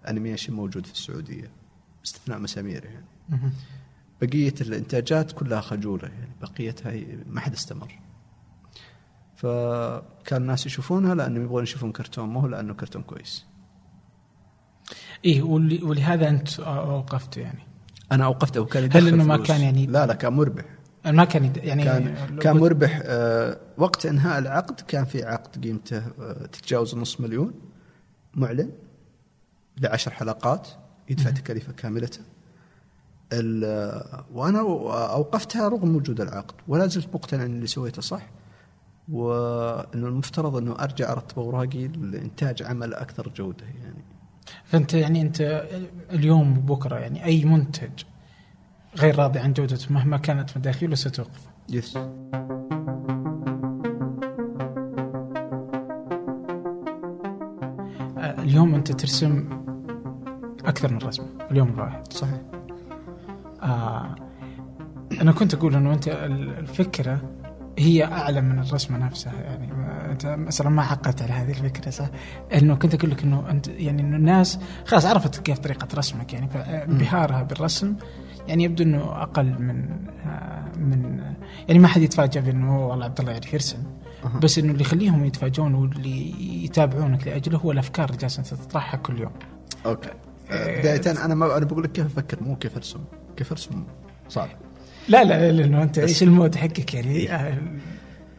أنيميشن موجود في السعودية باستثناء مسامير يعني. بقية الإنتاجات كلها خجولة يعني بقيتها هي- ما حد استمر. فكان الناس يشوفونها لأنهم يبغون يشوفون كرتون ما هو لأنه كرتون كويس. إيه ول- ولهذا أنت اوقفته يعني. أنا أوقفته وكان يدخل هل إنه ما فلوس. كان يعني- لا لا كان مربح. ما كان يعني كان كان مربح. آه، وقت إنهاء العقد كان في عقد قيمته آه، تتجاوز نص مليون معلن لعشر حلقات يدفع تكاليفه كاملة ال- آه، وأنا أوقفتها رغم وجود العقد ولا زلت مقتنع إن اللي سويته صح وانه المفترض إنه أرجع أرتب أوراقي لإنتاج عمل أكثر جودة يعني. فأنت يعني أنت اليوم وبكره يعني أي منتج غير راضي عن جودته مهما كانت مداخيله ستوقف. يس آه، اليوم أنت ترسم أكثر من رسمة اليوم الواحد. صحيح. آه أنا كنت أقول إنه أنت ال- الفكرة هي أعلى من الرسمة نفسها يعني. انت مثلا ما حققت على هذه الفكرة صح؟ إنه كنت أقول لك إنه أنت يعني إنه الناس خلاص عرفت كيف طريقة رسمك يعني فانبهارها بالرسم يعني يبدو إنه أقل من آه من يعني ما حد يتفاجأ بإنه "أوه والله عبد الله يعرف يرسم. بس إنه اللي يخليهم يتفاجئون واللي يتابعونك لأجله هو الأفكار اللي جالسة تطرحها كل يوم. okay. آه، بداية أنا ما أنا بقول لك كيف أفكر مو كيف أرسم. كيف أرسم؟ صعب لا لا لأنه أنت إيش ال mood حقك يعني؟ آه،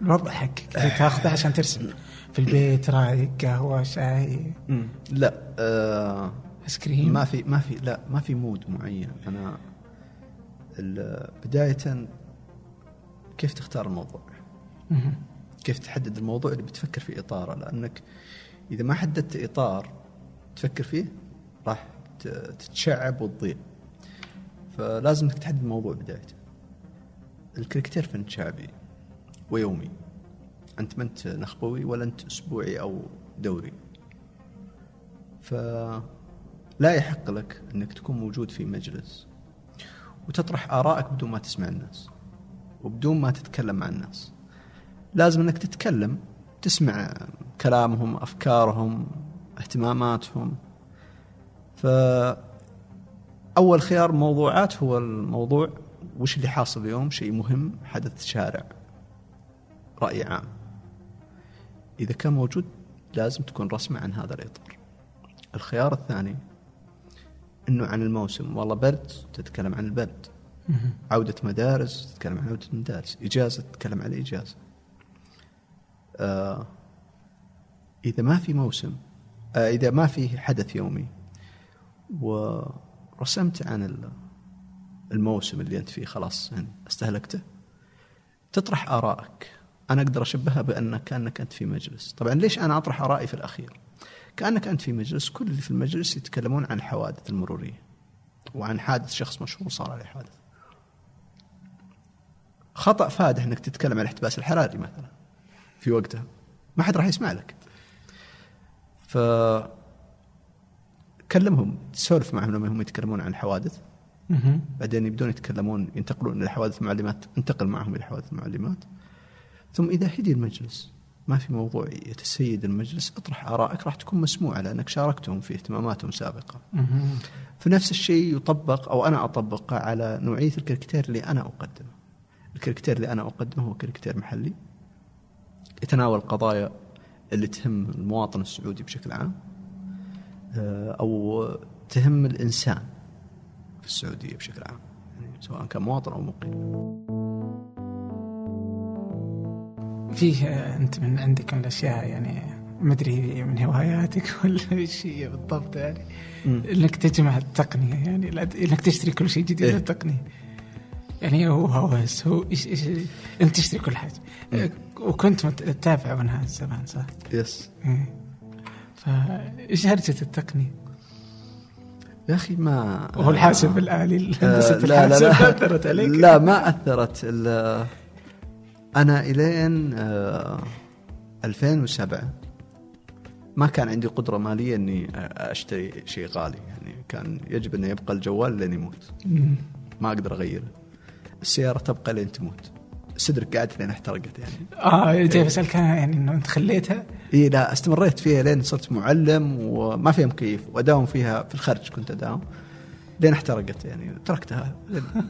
الوضع حقك اللي تاخذه عشان ترسم. في البيت رايق قهوة شاي. لا آه ice cream ما في ما في لا ما في mood معين. أنا ال- بداية كيف تختار الموضوع؟ كيف تحدد الموضوع اللي بتفكر في إطارة؟ لأنك إذا ما حددت إطار تفكر فيه راح تتشعب وتضيع. فلازم انك تحدد الموضوع بدايته. الكريكتير فن شعبي. ويومي. أنت ما أنت نخبوي ولا أنت أسبوعي أو دوري. فلا يحق لك أنك تكون موجود في مجلس وتطرح آرائك بدون ما تسمع الناس وبدون ما تتكلم مع الناس. لازم أنك تتكلم تسمع كلامهم أفكارهم اهتماماتهم. ف أول خيار موضوعات هو الموضوع وش اللي حاصل اليوم؟ شيء مهم حدث شارع. رأي عام. إذا كان موجود لازم تكون رسمة عن هذا الإطار. الخيار الثاني إنه عن الموسم. والله برد تتكلم عن البرد. عودة مدارس تتكلم عن عودة مدارس. إجازة تتكلم عن الإجازة. آه إذا ما في موسم آه إذا ما في حدث يومي ورسمت عن الموسم اللي أنت فيه خلاص يعني استهلكته تطرح آرائك. أنا أقدر أشبهها بأنك كأنك أنت في مجلس. طبعا ليش أنا أطرح آرائي في الأخير؟ كأنك أنت في مجلس كل اللي في المجلس يتكلمون عن الحوادث المرورية وعن حادث شخص مشهور صار عليه حادث. خطأ فادح أنك تتكلم عن الاحتباس الحراري مثلا في وقتها. ما حد راح يسمع لك. ف كلمهم تسولف معهم لما هم يتكلمون عن الحوادث بعدين يبدون يتكلمون ينتقلون إلى حوادث المعلمات انتقل معهم إلى حوادث المعلمات. ثم إذا هدي المجلس ما في موضوع يتسيد المجلس أطرح آرائك راح تكون مسموعة لأنك شاركتهم في اهتماماتهم سابقا. فنفس الشيء يطبق أو أنا اطبقه على نوعية الكاركتير اللي أنا أقدمه. الكاركتير اللي أنا أقدمه هو كاركتير محلي يتناول قضايا اللي تهم المواطن السعودي بشكل عام آه، أو تهم الإنسان في السعودية بشكل عام يعني سواء كان مواطن أو مقيم. فيه انت من عندك من الأشياء يعني ما أدري من هواياتك ولا إيش هي بالضبط يعني م. إنك تجمع التقنية يعني إنك تشتري كل شيء جديد إيه؟ التقنية يعني هو هوس هو إيش إيش أنت تشتري كل حاجة م. وكنت تتابع منها زمان صح؟ يس إيه. فايش هرجة التقنية؟ يا أخي ما وهو الحاسب الآلي هندسه آه لا لا لا أثرت عليك لا ما أثرت أنا إلين آه 2007 ما كان عندي قدرة مالية إني أشتري شيء غالي. يعني كان يجب إنه يبقى الجوال لين يموت. ما أقدر أغيره. السيارة تبقى لين تموت. صدرك قاعد لين احترقت يعني. آه جاي بسالك يعني إنه أنت خليتها؟ اي لا استمريت فيها لين صرت معلم وما فيها مكيف. وأداوم فيها في الخارج كنت أداوم. لين احترقت يعني. تركتها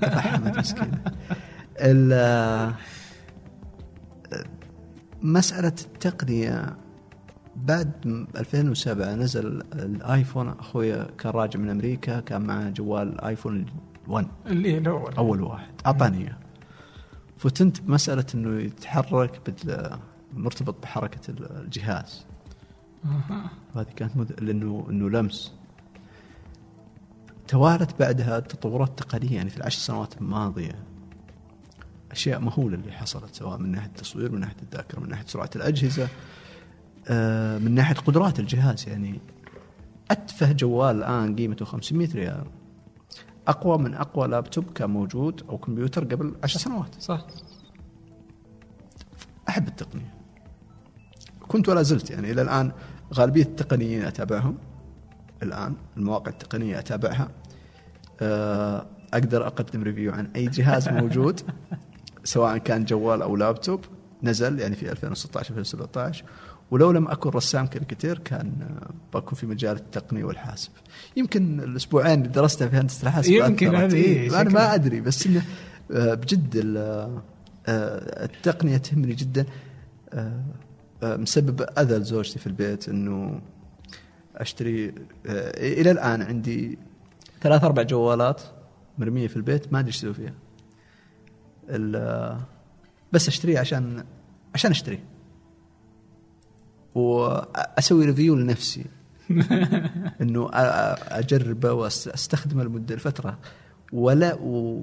تفحمت مسكينة. مسألة التقنية بعد 2007 نزل الآيفون أخوي كان راجع من أمريكا كان معه جوال آيفون 1 اللي الأول. أول واحد. أعطاني إياه. فتنت بمسألة إنه يتحرك مرتبط بحركة الجهاز. هذه كانت مد... لأنه إنه لمس. توالت بعدها تطورات تقنية يعني في العشر سنوات الماضية. أشياء مهولة اللي حصلت سواء من ناحية التصوير من ناحية الذاكرة من ناحية سرعة الأجهزة آه، من ناحية قدرات الجهاز. يعني أتفه جوال الآن قيمته 500 ريال. أقوى من أقوى لابتوب كان موجود أو كمبيوتر قبل عشر سنوات. صح. أحب التقنية. كنت ولا زلت يعني إلى الآن غالبية التقنيين أتابعهم. الآن المواقع التقنية أتابعها. آه، أقدر أقدم review عن أي جهاز موجود. سواء كان جوال أو لابتوب نزل يعني في 2016 2017 ولو لم أكن رسام كاريكاتير كان بكون في مجال التقنيه والحاسب. يمكن الأسبوعين اللي درستها في هندسة الحاسب يمكن هذه إيه أنا ما أدري بس إنه آه، بجد آه، التقنية تهمني جدا. آه، مسبب أذى لزوجتي في البيت إنه أشتري إلى الآن عندي ثلاث أربع جوالات مرمية في البيت ما أدري إيش أسوي فيها. بس أشتريه عشان عشان أشتريه. وأسوي ريفيو لنفسي. إنه أجربه وأستخدمه لمدة فتره ولا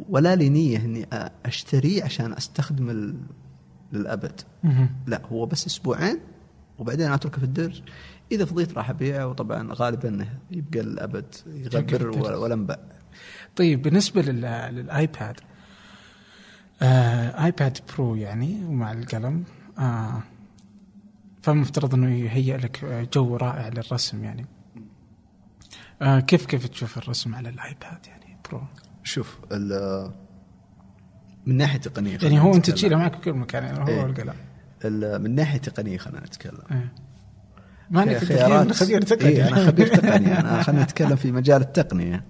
ولا لي نية إني أشتريه عشان أستخدمه للأبد. لا هو بس أسبوعين وبعدين أتركه في الدرج. إذا فضيت راح أبيعه. وطبعا غالبا يبقى الابد يغبر ولا انباع طيب بالنسبة للآيباد آه iPad Pro يعني ومع القلم. آه فمفترض إنه يهيئ لك جو رائع للرسم يعني. آه كيف كيف تشوف الرسم على ال iPad يعني Pro شوف من ناحية تقنية يعني هو أنت تشيله معك في كل مكان يعني هو إيه. القلم. من ناحية تقنية خلينا نتكلم. إيه. ما انك خبير تقني. إيه أنا خبير تقني أنا خلينا نتكلم في مجال التقنية.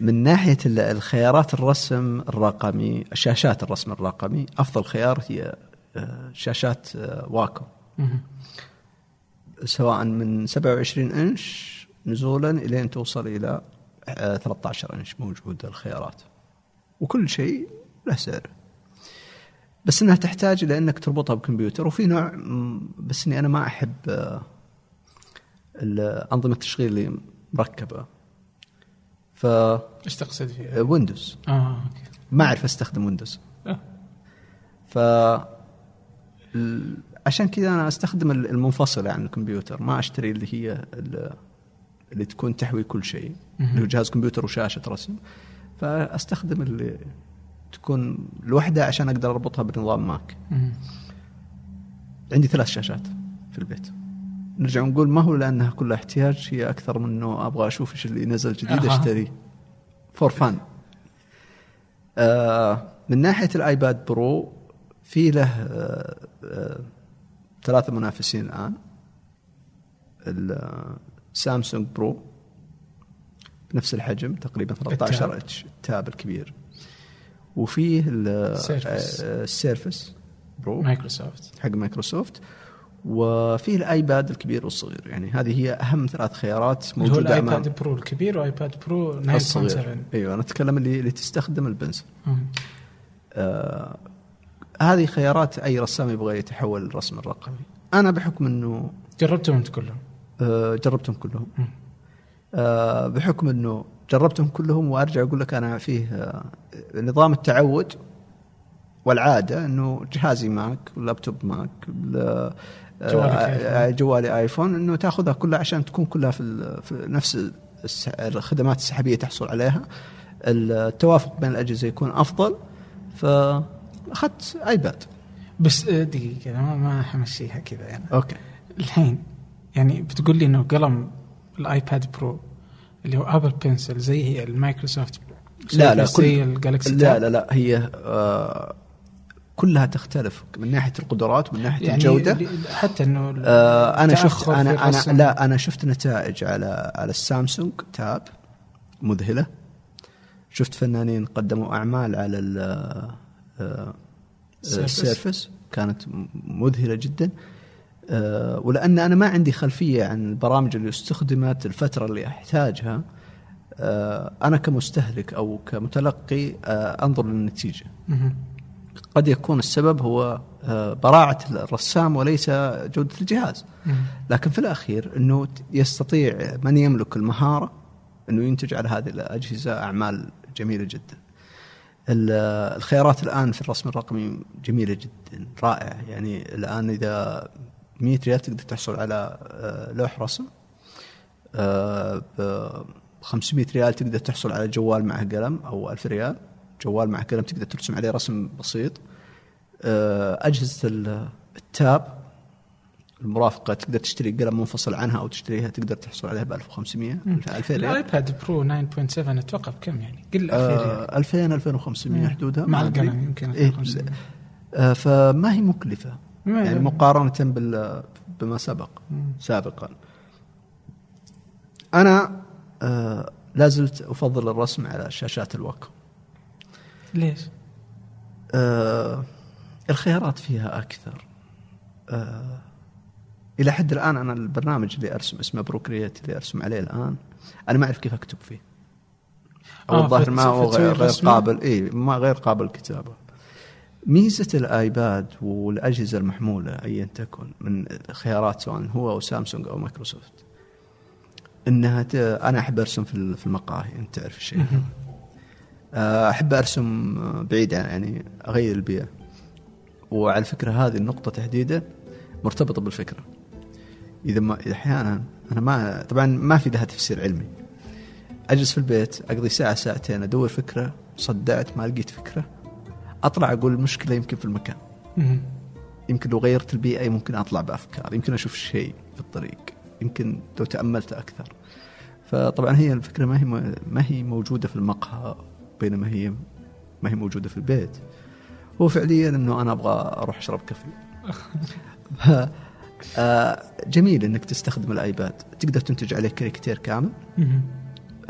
من ناحية ال- الخيارات الرسم الرقمي شاشات الرسم الرقمي أفضل خيار هي آه، شاشات آه، واكو. سواء من 27 إنش نزولا إلين توصل إلى آه، 13 إنش موجودة الخيارات. وكل شيء له سعر. بس إنها تحتاج إلى إنك تربطها بكمبيوتر وفي نوع بس إني أنا ما أحب آه، أنظمة التشغيل اللي مركبة. ف إيش تقصد فيها؟ Windows آه okay. ما أعرف أستخدم Windows آه. ف عشان كذا أنا أستخدم ال- المنفصلة عن الكمبيوتر. ما أشتري اللي هي ال- اللي تكون تحوي كل شيء. اللي هو جهاز كمبيوتر وشاشة رسم. فأستخدم اللي تكون لوحدها عشان أقدر أربطها بنظام Mac. عندي ثلاث شاشات في البيت. نرجع نقول ما هو لأنها كلها احتياج هي أكثر من إنه أبغى أشوف إيش اللي نزل جديد أها. اشتريه for fun آه من ناحية ال iPad Pro في له آه آه ثلاثة منافسين الآن. ال Samsung Pro بنفس الحجم تقريبا 13 ال Tab. اتش ال Tab الكبير. وفيه ال- ال Surface. آه، ال Surface Pro. Microsoft حق مايكروسوفت. وفيه ال iPad الكبير والصغير. يعني هذه هي أهم ثلاث خيارات اللي هو موجودة ال iPad Pro الكبير و iPad Pro 9.7 الصغير أيوه أنا أتكلم اللي, اللي تستخدم ال Pencil. آه هذه خيارات أي رسام يبغى يتحول للرسم الرقمي. أنا بحكم إنه جربتهم أنت كلهم؟ آه جربتهم كلهم. آه بحكم إنه جربتهم كلهم وأرجع أقول لك أنا فيه آه نظام التعود والعادة إنه جهازي ماك لابتوب ماك آه، آيفون. جوالي آيفون إنه تأخذها كلها عشان تكون كلها في, في نفس الخدمات السحابية تحصل عليها. التوافق بين الأجهزة يكون أفضل. فأخذت آيباد. بس آه، دقيقة أنا ما ما حمشيها كذا يعني. okay. الحين يعني بتقول لي إنه قلم الآيباد برو اللي هو Apple Pencil زي هي المايكروسوفت لا لا زي كل الجالكسي لا؟ لا لا هي آه كلها تختلف من ناحية القدرات ومن ناحية يعني الجودة ال- حتى إنه آه أنا شفت أنا أنا. لا أنا شفت نتائج على على السامسونج تاب مذهلة شفت فنانين قدموا أعمال على ال آه، السيرفس. السيرفس كانت مذهلة جدا آه، ولأن أنا ما عندي خلفية عن البرامج اللي استخدمت الفترة اللي أحتاجها آه، أنا كمستهلك أو كمتلقي آه، أنظر للنتيجة. قد يكون السبب هو آه، براعة الرسام وليس جودة الجهاز. لكن في الأخير إنه يستطيع من يملك المهارة إنه ينتج على هذه الأجهزة أعمال جميلة جدا. ال- الخيارات الآن في الرسم الرقمي جميلة جدا رائعة يعني الآن إذا 100 ريال تقدر تحصل على آه، لوح رسم ب 500 ريال تقدر تحصل على جوال معه قلم أو 1000 ريال جوال معه قلم تقدر ترسم عليه رسم بسيط آه، أجهزة ال- التاب المرافقة تقدر تشتري قلم منفصل عنها أو تشتريها تقدر تحصل عليها ب 1500 2000 ريال الآيباد برو 9.7 أتوقع بكم يعني؟ قل 2000 ريال آه 2000 2500 مم. حدودها مع. القلم يمكن إيه 2500. آه فما هي مكلفة يعني مقارنة بال بما سبق مم. سابقا أنا آه لا زلت أفضل الرسم على شاشات الواقع ليش؟ آه الخيارات فيها أكثر. آه إلى حد الآن أنا البرنامج اللي أرسم اسمه Procreate اللي أرسم عليه الآن أنا ما أعرف كيف أكتب فيه. أو آه، الظاهر ما هو غير, غير؟ قابل اي ما غير قابل للكتابه ميزة الآيباد والأجهزة المحمولة ايا تكن من خيارات سواء هو أو سامسونج أو مايكروسوفت إنها ت... أنا أحب أرسم في ال- في المقاهي أنت تعرف الشيء أحب أرسم بعيد عن يعني أغير البيئة. وعلى فكرة هذه النقطة تحديدا مرتبطة بالفكرة. إذا ما أحيانا أنا ما طبعا ما في لها تفسير علمي. أجلس في البيت أقضي ساعة ساعتين أدور فكرة صدعت ما لقيت فكرة أطلع أقول المشكلة يمكن في المكان. يمكن لو غيرت البيئة ممكن أطلع بأفكار يمكن أشوف شيء في الطريق يمكن لو تأملت أكثر. فطبعا هي الفكرة ما هي ما هي موجودة في المقهى. بينما هي ما هي موجودة في البيت. هو فعليا إنه أنا أبغى أروح أشرب coffee. آه، جميل إنك تستخدم الآيباد. تقدر تنتج عليه كاريكاتير كامل.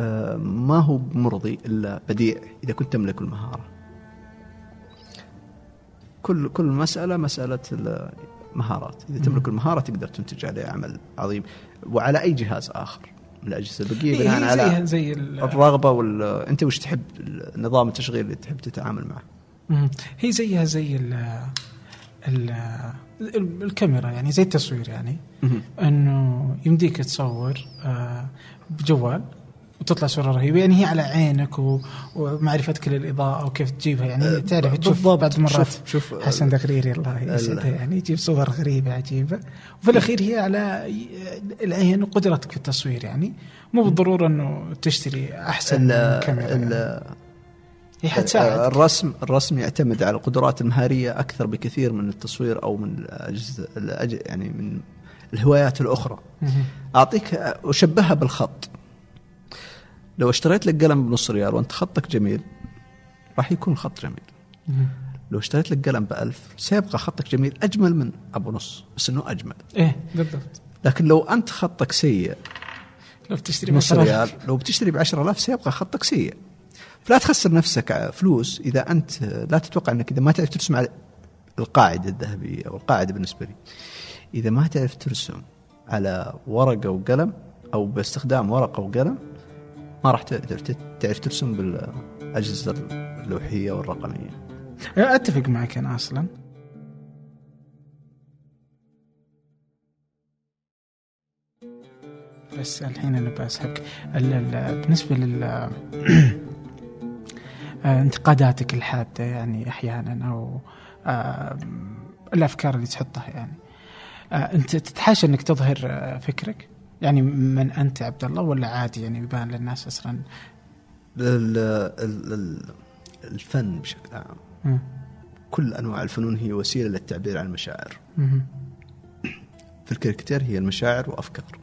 آه، ما هو مرضي إلا بديع إذا كنت تملك المهارة. كل كل مسألة مسألة المهارات، إذا تملك المهارة تقدر تنتج عليه عمل عظيم. وعلى أي جهاز آخر. من الاجهزه البقية إيه، بناء على زي ال- الرغبة وال أنت وش تحب نظام التشغيل اللي تحب تتعامل معه. هي زيها زي ال ال ال- الكاميرا يعني زي التصوير يعني. إنه يمديك تصور آه، بجوال. وتطلع صورة رهيبة. يعني هي على عينك و- ومعرفتك للإضاءة وكيف تجيبها. يعني أه، تعرف تشوف. بعض المرات. شوف- شوف، حسن دقريري الله يسعده يعني يجيب صور غريبة عجيبة. وفي الأخير هي على العين وقدرتك في التصوير. يعني مو بالضرورة إنه تشتري أحسن ال- كاميرا. يعني. ال- هي حتساعد. الرسم الرسم يعتمد على القدرات المهارية أكثر بكثير من التصوير أو من الأجهزة الأج- يعني من الهوايات الأخرى. أعطيك أشبهها بالخط. لو اشتريت لك قلم بنص ريال وانت خطك جميل راح يكون الخط جميل. لو اشتريت لك قلم بألف سيبقى خطك جميل أجمل من أبو نص بس إنه أجمل. إيه بالضبط. لكن لو أنت خطك سيء لو بتشتري نص ريال لو بتشتري ب 10000 سيبقى خطك سيء. فلا تخسر نفسك فلوس إذا أنت لا تتوقع إنك إذا ما تعرف ترسم على القاعدة الذهبية أو القاعدة بالنسبة لي. إذا ما تعرف ترسم على ورقة وقلم أو باستخدام ورقة وقلم ما راح تت- تعرف ترسم بالأجهزة اللوحية والرقمية. أتفق معك أنا أصلا. بس الحين أنا بسحبك. ال- ال- بالنسبة لل آه، انتقاداتك الحادة يعني أحيانا أو آه، الأفكار اللي تحطها يعني. أنت تتحاشى أنك تظهر فكرك؟ يعني من أنت عبد الله ولا عادي يعني يبان للناس أصلا ال- ال- ال- الفن بشكل عام. مم. كل أنواع الفنون هي وسيلة للتعبير عن المشاعر. في الكاريكاتير هي المشاعر وأفكار.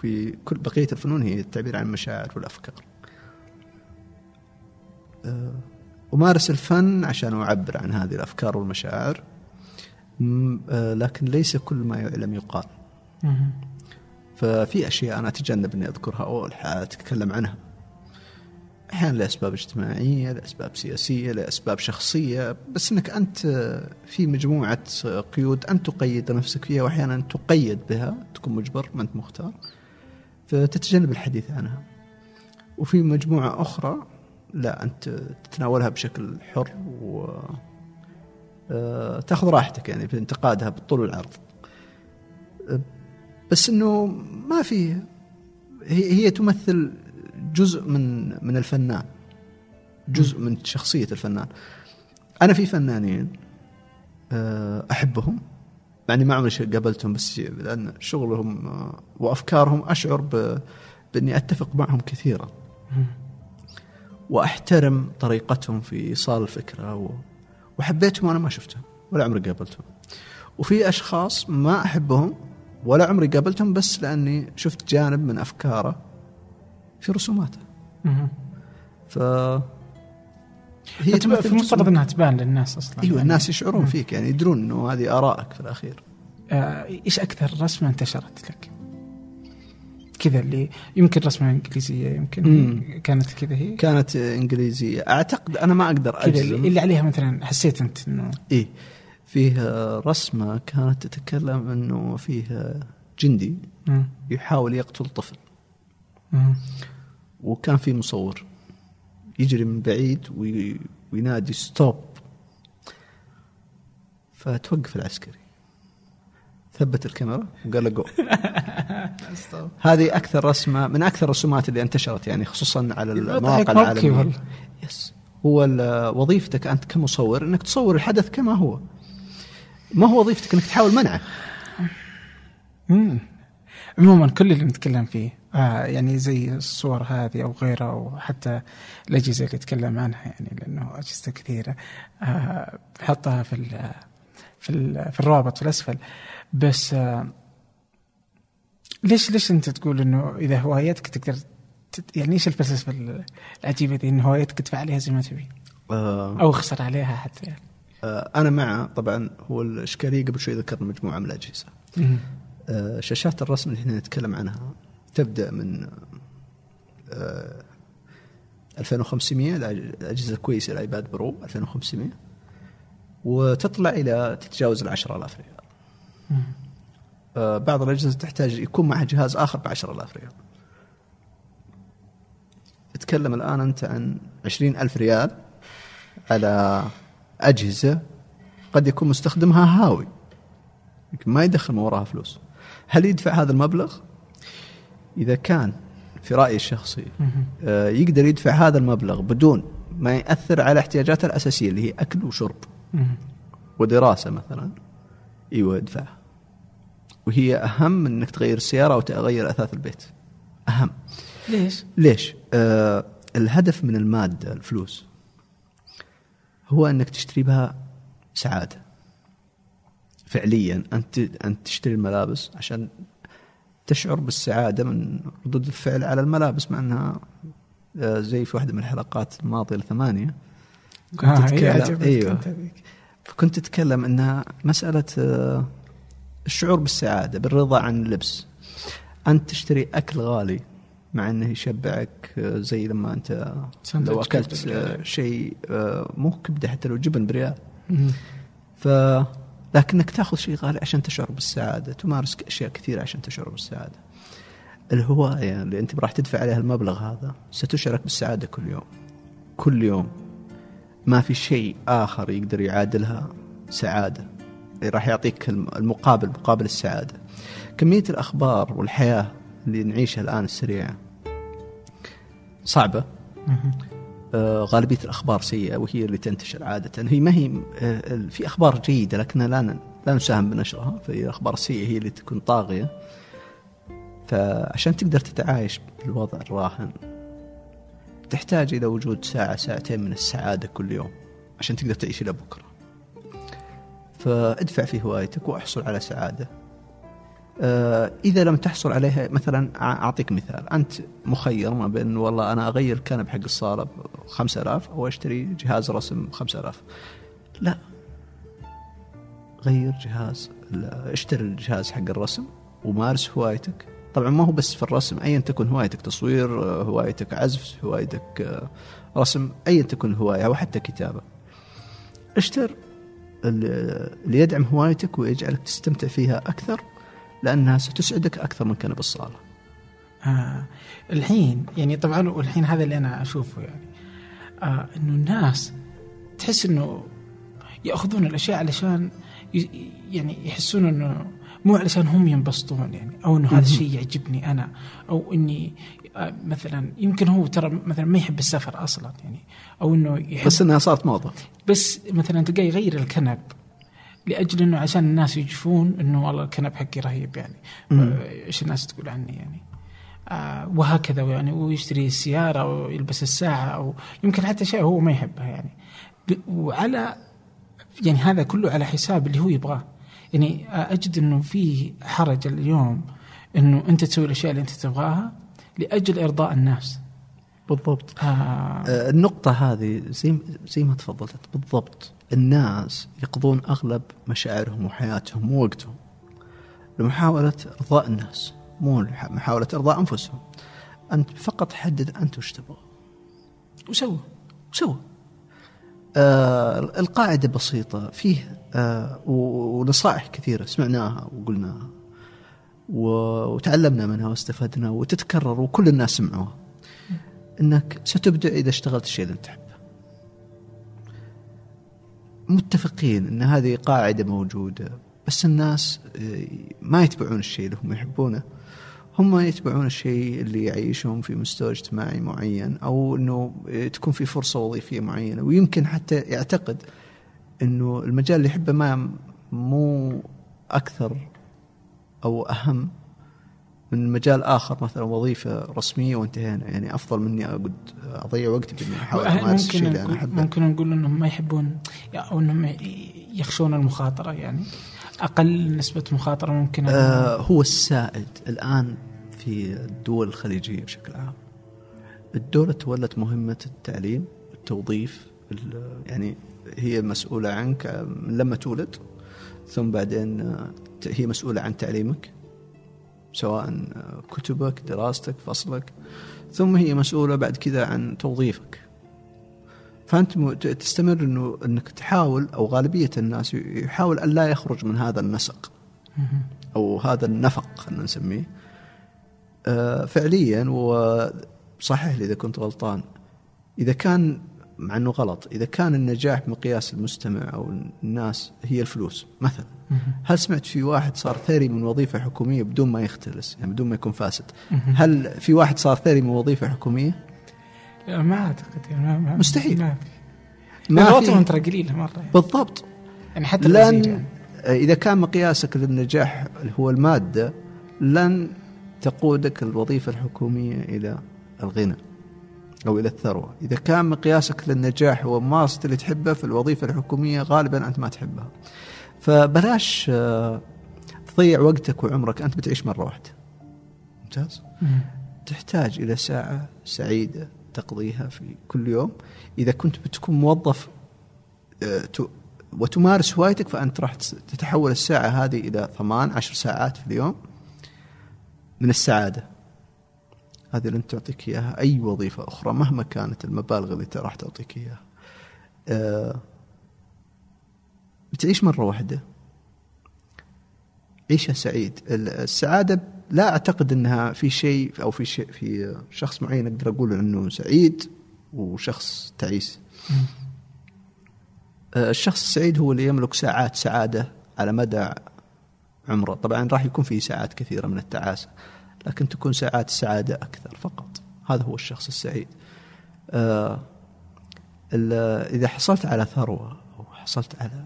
في كل بقية الفنون هي التعبير عن المشاعر والأفكار. أه، أمارس الفن عشان أعبر عن هذه الأفكار والمشاعر. م- أه، لكن ليس كل ما يعلم يقال. ففي أشياء أنا أتجنب إني أذكرها أو أتكلم عنها. أحيانا لاسباب اجتماعية لاسباب سياسية لاسباب شخصية بس إنك أنت في مجموعة قيود انت تقيد نفسك فيها وأحيانا تقيد بها تكون مجبر ما أنت مختار. فتتجنب الحديث عنها. وفي مجموعة أخرى لا أنت تتناولها بشكل حر و آه، تأخذ راحتك يعني في انتقادها بالطول والعرض بس إنه ما في هي هي تمثل جزء من من الفنان جزء من شخصية الفنان. أنا في فنانين آه، أحبهم يعني ما عمري قابلتهم بس لأن شغلهم آه، وأفكارهم أشعر ب- بإني أتفق معهم كثيرا. وأحترم طريقتهم في إيصال الفكرة و... وحبيتهم وأنا ما شفتهم ولا عمري قابلتهم. وفي أشخاص ما أحبهم ولا عمري قابلتهم بس لأني شفت جانب من أفكاره في رسوماته مم. ف هي في المفترض إنها تبان للناس أصلا أيوه يعني. الناس يشعرون فيك يعني يدرون إنه هذه آرائك في الأخير آه، إيش أكثر رسمة انتشرت لك؟ كذا اللي يمكن رسمة إنجليزية يمكن مم. كانت كذا هي كانت إنجليزية أعتقد أنا ما أقدر أجزم اللي عليها مثلا حسيت أنت إنه إيه فيه رسمة كانت تتكلم إنه فيه جندي. يحاول يقتل طفل. وكان في مصور يجري من بعيد وي- وينادي stop فتوقف العسكري. ثبت الكاميرا وقال له جو هذه أكثر رسمة من أكثر الرسومات اللي انتشرت يعني خصوصا على المواقع العالمية. يس هو وظيفتك أنت كمصور إنك تصور الحدث كما هو. ما هو وظيفتك إنك تحاول منعه مم. عموما كل اللي نتكلم فيه آه يعني زي الصور هذه أو غيرها أو حتى الأجهزة اللي نتكلم عنها يعني لأنه أجهزة كثيرة آه بحطها في ال في ال في الرابط في الأسفل بس آه ليش ليش أنت تقول إنه إذا هوايتك تقدر يعني إيش الفلسفه العجيبة دي إن هوايتك تدفع عليها زي ما تبي آه أو أخسر عليها حتى يعني. آه أنا مع طبعا هو الإشكالية قبل شوي ذكرنا مجموعة من الأجهزة. آه، شاشات الرسم اللي إحنا نتكلم عنها تبدأ من آه 2500 الأجهزة الكويسة الآيباد برو 2500 وتطلع إلى تتجاوز ال 10000 ريال. آه بعض الأجهزة تحتاج يكون معها جهاز آخر ب 10000 ريال. تتكلم الآن أنت عن 20000 ريال على أجهزة قد يكون مستخدمها هاوي. يمكن ما يدخل من وراها فلوس. هل يدفع هذا المبلغ؟ إذا كان في رأيي الشخصي آه، يقدر يدفع هذا المبلغ بدون ما يأثر على احتياجاته الأساسية اللي هي أكل وشرب. ودراسة مثلا. إيوه ادفعها وهي أهم من إنك تغير السيارة أو تغير أثاث البيت. أهم. ليش؟ ليش؟ آه الهدف من المادة الفلوس هو أنك تشتري بها سعادة. فعليا أنت أنت تشتري الملابس عشان تشعر بالسعادة من ردود الفعل على الملابس مع أنها آه، زي في واحدة من الحلقات الماضية الثمانية. كنت آه تتكلم أيوه. فكنت تتكلم انها مسألة آه، الشعور بالسعادة بالرضا عن اللبس. أنت تشتري أكل غالي. مع إنه يشبعك آه، زي لما أنت لو أكلت شيء مو كبدة حتى لو جبن بريال ف لكنك تأخذ شيء غالي عشان تشعر بالسعادة تمارس أشياء كثيرة عشان تشعر بالسعادة. الهواية اللي أنت راح تدفع عليها المبلغ هذا ستشعرك بالسعادة كل يوم. كل يوم. ما في شيء آخر يقدر يعادلها سعادة. راح يعطيك المقابل مقابل السعادة. كمية الأخبار والحياة اللي نعيشها الآن السريعه صعبة. آه، غالبية الأخبار سيئة وهي اللي تنتشر عادة. هي ما هي آه، في أخبار جيدة لكنها لا لا نساهم بنشرها. فهي الاخبار السيئه هي اللي تكون طاغية. فعشان تقدر تتعايش بالوضع الراهن تحتاج إلى وجود ساعة ساعتين من السعادة كل يوم عشان تقدر تعيش إلى بكرة. فادفع في هوايتك وأحصل على سعادة. إذا لم تحصل عليها مثلا أعطيك مثال. أنت مخير ما بين والله أنا أغير الكنب حق الصالة ب 5000 أو أشتري جهاز رسم ب 5000 لا. غير جهاز اشتري الجهاز حق الرسم ومارس هوايتك. طبعا ما هو بس في الرسم ايا تكن هوايتك تصوير آه، هوايتك عزف هوايتك آه، رسم ايا تكن هواية أو حتى كتابة. اشتر اللي يدعم هوايتك ويجعلك تستمتع فيها أكثر لأنها ستسعدك أكثر من كنب الصالة. آه الحين يعني طبعا والحين هذا اللي أنا أشوفه يعني آه إنه الناس تحس إنه يأخذون الأشياء علشان يعني يحسون إنه مو علشان هم ينبسطون يعني أو إنه هذا الشيء يعجبني أنا أو إني آه مثلا يمكن هو ترى مثلا ما يحب السفر أصلا يعني أو إنه يحب بس إنها صارت موضة. بس مثلا تلقاه يغير الكنب. لأجل إنه عشان الناس يجفون إنه والله الكنب حقي رهيب يعني. إيش الناس تقول عني يعني؟ آه وهكذا يعني. ويشتري السيارة ويلبس الساعة أو يمكن حتى شيء هو ما يحبها يعني. وعلى يعني هذا كله على حساب اللي هو يبغاه. يعني أجد إنه في حرج اليوم إنه أنت تسوي الأشياء اللي أنت تبغاها لأجل إرضاء الناس. بالضبط. آه. آه النقطة هذه زي زي ما تفضلت. بالضبط. الناس يقضون أغلب مشاعرهم وحياتهم ووقتهم لمحاولة إرضاء الناس مو محاولة إرضاء أنفسهم. أنت فقط حدد أنت وش تبغى. وسوى وسوى آه القاعدة بسيطة. فيه آه ونصائح كثيرة سمعناها وقلناها. وتعلمنا منها واستفدنا وتتكرر وكل الناس سمعوها. إنك ستبدع إذا اشتغلت الشيء اللي أنت تحبه. متفقين إن هذه قاعدة موجودة بس الناس آه، ما يتبعون الشيء اللي هم يحبونه. هم يتبعون الشيء اللي يعيشهم في مستوى اجتماعي معين أو إنه تكون في فرصة وظيفية معينة. ويمكن حتى يعتقد إنه المجال اللي يحبه ما مو أكثر أو أهم. من مجال آخر مثلا وظيفة رسمية وانتهينا. يعني أفضل مني أقعد أضيع وقتي بإني أحاول أمارس الشيء اللي أنا أحبه. ممكن نقول إنهم ما يحبون أو إنهم يخشون المخاطرة. يعني أقل نسبة مخاطرة ممكن آه هو السائد الآن في الدول الخليجية بشكل عام. الدولة تولت مهمة التعليم التوظيف يعني هي مسؤولة عنك من لما تولد ثم بعدين هي مسؤولة عن تعليمك. سواء كتبك دراستك فصلك. ثم هي مسؤولة بعد كذا عن توظيفك. فأنت م- ت- تستمر انه إنك تحاول أو غالبية الناس يحاول أن لا يخرج من هذا النسق. أو هذا النفق خلينا نسميه. آه، فعليا وصحح لي إذا كنت غلطان إذا كان مع إنه غلط إذا كان النجاح بمقياس المستمع أو الناس هي الفلوس مثلا. هل سمعت في واحد صار ثري من وظيفة حكومية بدون ما يختلس يعني بدون ما يكون فاسد. هل في واحد صار ثري من وظيفة حكومية لا، ما أعتقد يعني ما ما مستحيل. ما في ما في ترى قليلة مرة يعني. بالضبط يعني حتى لن يعني. إذا كان مقياسك للنجاح هو المادة لن تقودك الوظيفة الحكومية إلى الغنى أو إلى الثروة، إذا كان مقياسك للنجاح هو ممارسه اللي تحبه في الوظيفه الحكومية غالبا أنت ما تحبها. فبلاش آه، تضيع وقتك وعمرك أنت بتعيش مرة واحدة. ممتاز؟ تحتاج إلى ساعة سعيدة تقضيها في كل يوم إذا كنت بتكون موظف آه، وتمارس هوايتك فأنت راح تتحول الساعة هذه إلى ثمان عشر ساعات في اليوم من السعادة هذه لن تعطيك إياها أي وظيفة أخرى مهما كانت المبالغ اللي راح تعطيك إياها. آه، بتعيش مرة واحدة. عيشها سعيد. ال- السعادة لا أعتقد إنها في شيء أو في شيء في شخص معين أقدر أقول إنه سعيد وشخص تعيس. آه، الشخص السعيد هو اللي يملك ساعات سعادة على مدى عمره. طبعا راح يكون فيه ساعات كثيرة من التعاسة. لكن تكون ساعات السعادة أكثر فقط. هذا هو الشخص السعيد. آه، إذا حصلت على ثروة أو حصلت على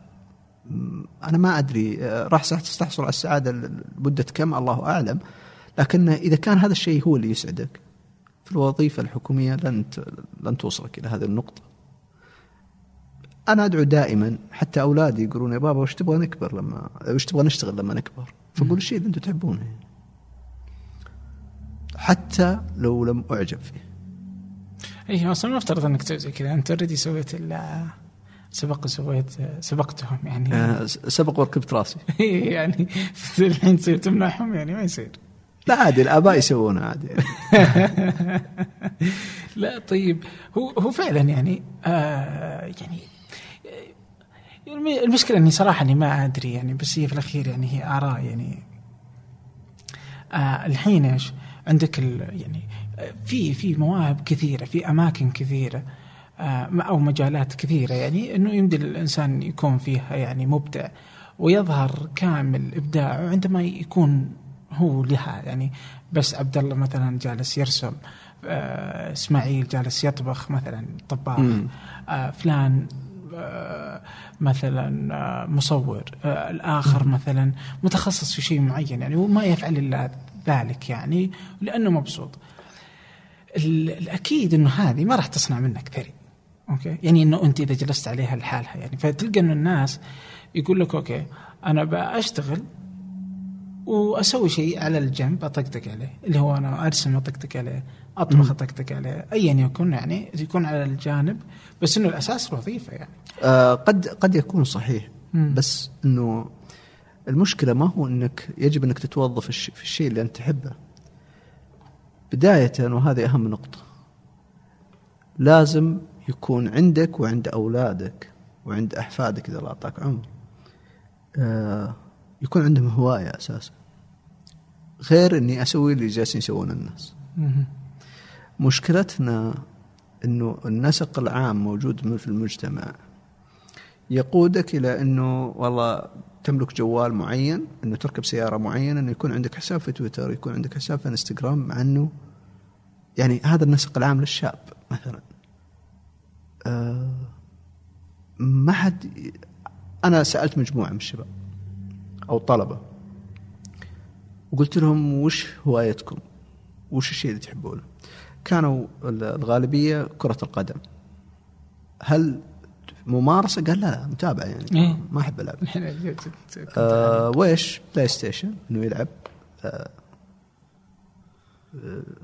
أنا ما أدري آه، راح تحصل على السعادة لمدة كم؟ الله أعلم. لكن إذا كان هذا الشيء هو اللي يسعدك في الوظيفة الحكومية لن لن توصلك إلى هذه النقطة. أنا أدعو دائما حتى أولادي يقولون يا بابا وش تبغى نكبر لما وش تبغى نشتغل لما نكبر؟ فقول الشيء اللي أنتم تحبونه حتى لو لم أعجب فيه. اي أصلا المفترض أنك تسوي زي كذا. أنت already سويت ال- سبق سويت سبقتهم يعني. آه، سبق وركبت راسي. يعني الحين تصير تمنعهم يعني ما يصير. لا عادي الآباء يسوونها عادي. لا طيب. هو هو فعلا يعني آه يعني آه، الم- المشكلة إني صراحة إني ما أدري يعني بس هي في الأخير يعني هي آراء يعني. آه الحين إيش؟ عندك ال يعني في في مواهب كثيرة في أماكن كثيرة آه أو مجالات كثيرة يعني إنه يمدي الإنسان يكون فيها يعني مبدع ويظهر كامل إبداعه عندما يكون هو لها يعني بس عبد الله مثلا جالس يرسم آه إسماعيل جالس يطبخ مثلا طباخ. آه فلان مثلا آه مصور آه الآخر مثلا متخصص في شيء معين يعني وما يفعل إلا ذلك يعني لأنه مبسوط. ال- الأكيد إنه هذه ما راح تصنع منك ثري okay؟ يعني إنه أنت إذا جلست عليها لحالها يعني. فتلقى إنه الناس يقول لك okay أنا بشتغل وأسوي شيء على الجنب أطقطق عليه اللي هو أنا أرسم أطقطق عليه أطبخ أطقطق عليه ايا يكن يعني يكون على الجانب بس إنه الأساس الوظيفه يعني. آه، قد قد يكون صحيح مم. بس إنه المشكلة ما هو إنك يجب إنك تتوظف في الشيء اللي أنت تحبه. بداية وهذه أهم نقطة لازم يكون عندك وعند أولادك وعند أحفادك إذا الله أعطاك عمر. آه، يكون عندهم هواية أساسا. غير إني أسوي اللي جالسين يسوون الناس. مشكلتنا إنه النسق العام موجود في المجتمع. يقودك إلى إنه والله تملك جوال معين إنه تركب سيارة معينة إنه يكون عندك حساب في تويتر يكون عندك حساب في انستغرام مع انه يعني هذا النسق العام للشاب مثلا. آه ما حد أنا سألت مجموعة من الشباب. أو طلبة. وقلت لهم وش هوايتكم؟ وش الشيء اللي تحبونه؟ كانوا الغالبية كرة القدم. هل ممارسة؟ قال لا لا متابعة يعني. إيه. ما أحب ألعب. كنت آه ويش؟ بلاي ستيشن إنه يلعب. آه،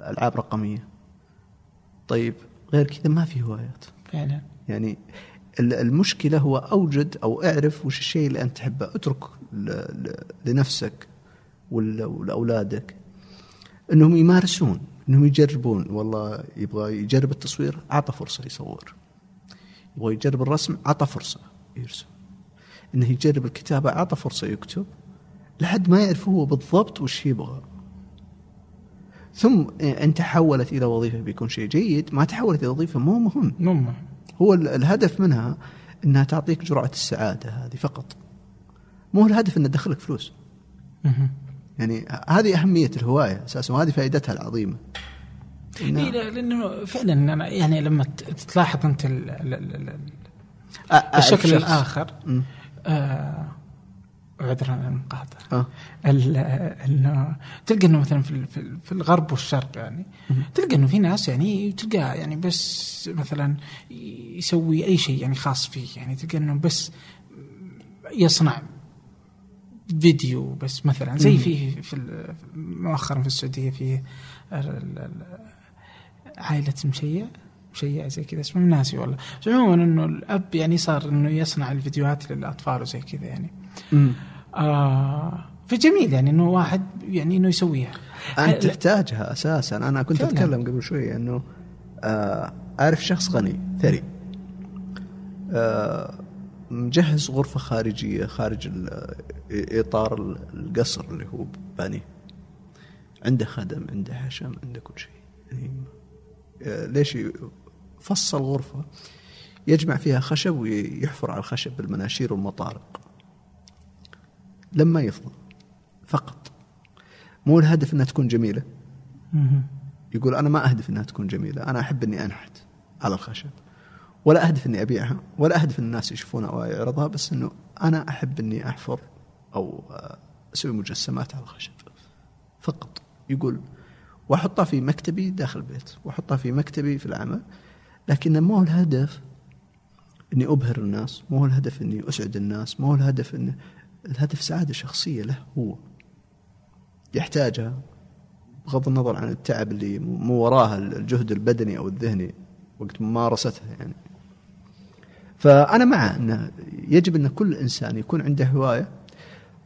ألعاب رقمية. طيب غير كذا ما في هوايات. فعلا. يعني ال- المشكلة هو أوجد أو اعرف وش الشيء اللي أنت تحبه. اترك لنفسك ولأولادك. إنهم يمارسون إنهم يجربون. والله يبغى يجرب التصوير اعطى فرصة يصور. يبغى يجرب الرسم اعطى فرصة يرسم. إنه يجرب الكتابة اعطى فرصة يكتب. لحد ما يعرف هو بالضبط وش يبغى. ثم إن تحولت إلى وظيفة بيكون شيء جيد. ما تحولت إلى وظيفة مو مهم. مو مهم. هو الهدف منها إنها تعطيك جرعة السعادة هذه فقط. مو الهدف انها تدخلك فلوس. يعني هذه أهمية الهواية أساسا وهذه فائدتها العظيمة. إيه لأنه فعلا أنا يعني لما تلاحظ أنت ال ال ال الشكل الآخر آه عذرا عن المقاطعة آه. انه تلقى إنه مثلا في في الغرب والشرق يعني تلقى إنه في ناس يعني تلقى يعني بس مثلا يسوي أي شيء يعني خاص فيه يعني تلقى إنه بس يصنع فيديو بس مثلا. زي في في مؤخرا في السعودية في عائلة مشيع مشيع زي كذا اسمه ناسي والله. بس عموما إنه الأب يعني صار إنه يصنع الفيديوهات للأطفال وزي كذا يعني. آه فجميل يعني إنه واحد يعني إنه يسويها. انت تحتاجها أساسا. أنا كنت فعلا. أتكلم قبل شوي إنه آه أعرف شخص غني ثري. آه مجهز غرفة خارجية خارج إطار القصر اللي هو بانيه عنده خدم عنده حشم عنده كل شيء. يعني آه، ليش فصل غرفة؟ يجمع فيها خشب ويحفر على الخشب بالمناشير والمطارق. لما يفضى فقط. مو الهدف إنها تكون جميلة. يقول أنا ما أهدف إنها تكون جميلة. أنا أحب إني أنحت على الخشب. ولا أهدف إني أبيعها. ولا أهدف إن الناس يشوفونها أو يعرضها. بس إنه أنا أحب إني أحفر أو أسوي مجسمات على الخشب. فقط. يقول وأحطها في مكتبي داخل البيت. وأحطها في مكتبي في العمل. لكن مو الهدف إني أبهر الناس. مو الهدف إني أسعد الناس. مو الهدف اني الهدف سعادة شخصية له هو. يحتاجها بغض النظر عن التعب اللي مو وراها الجهد البدني أو الذهني وقت ممارستها يعني. فأنا مع انه يجب أن كل إنسان يكون عنده هواية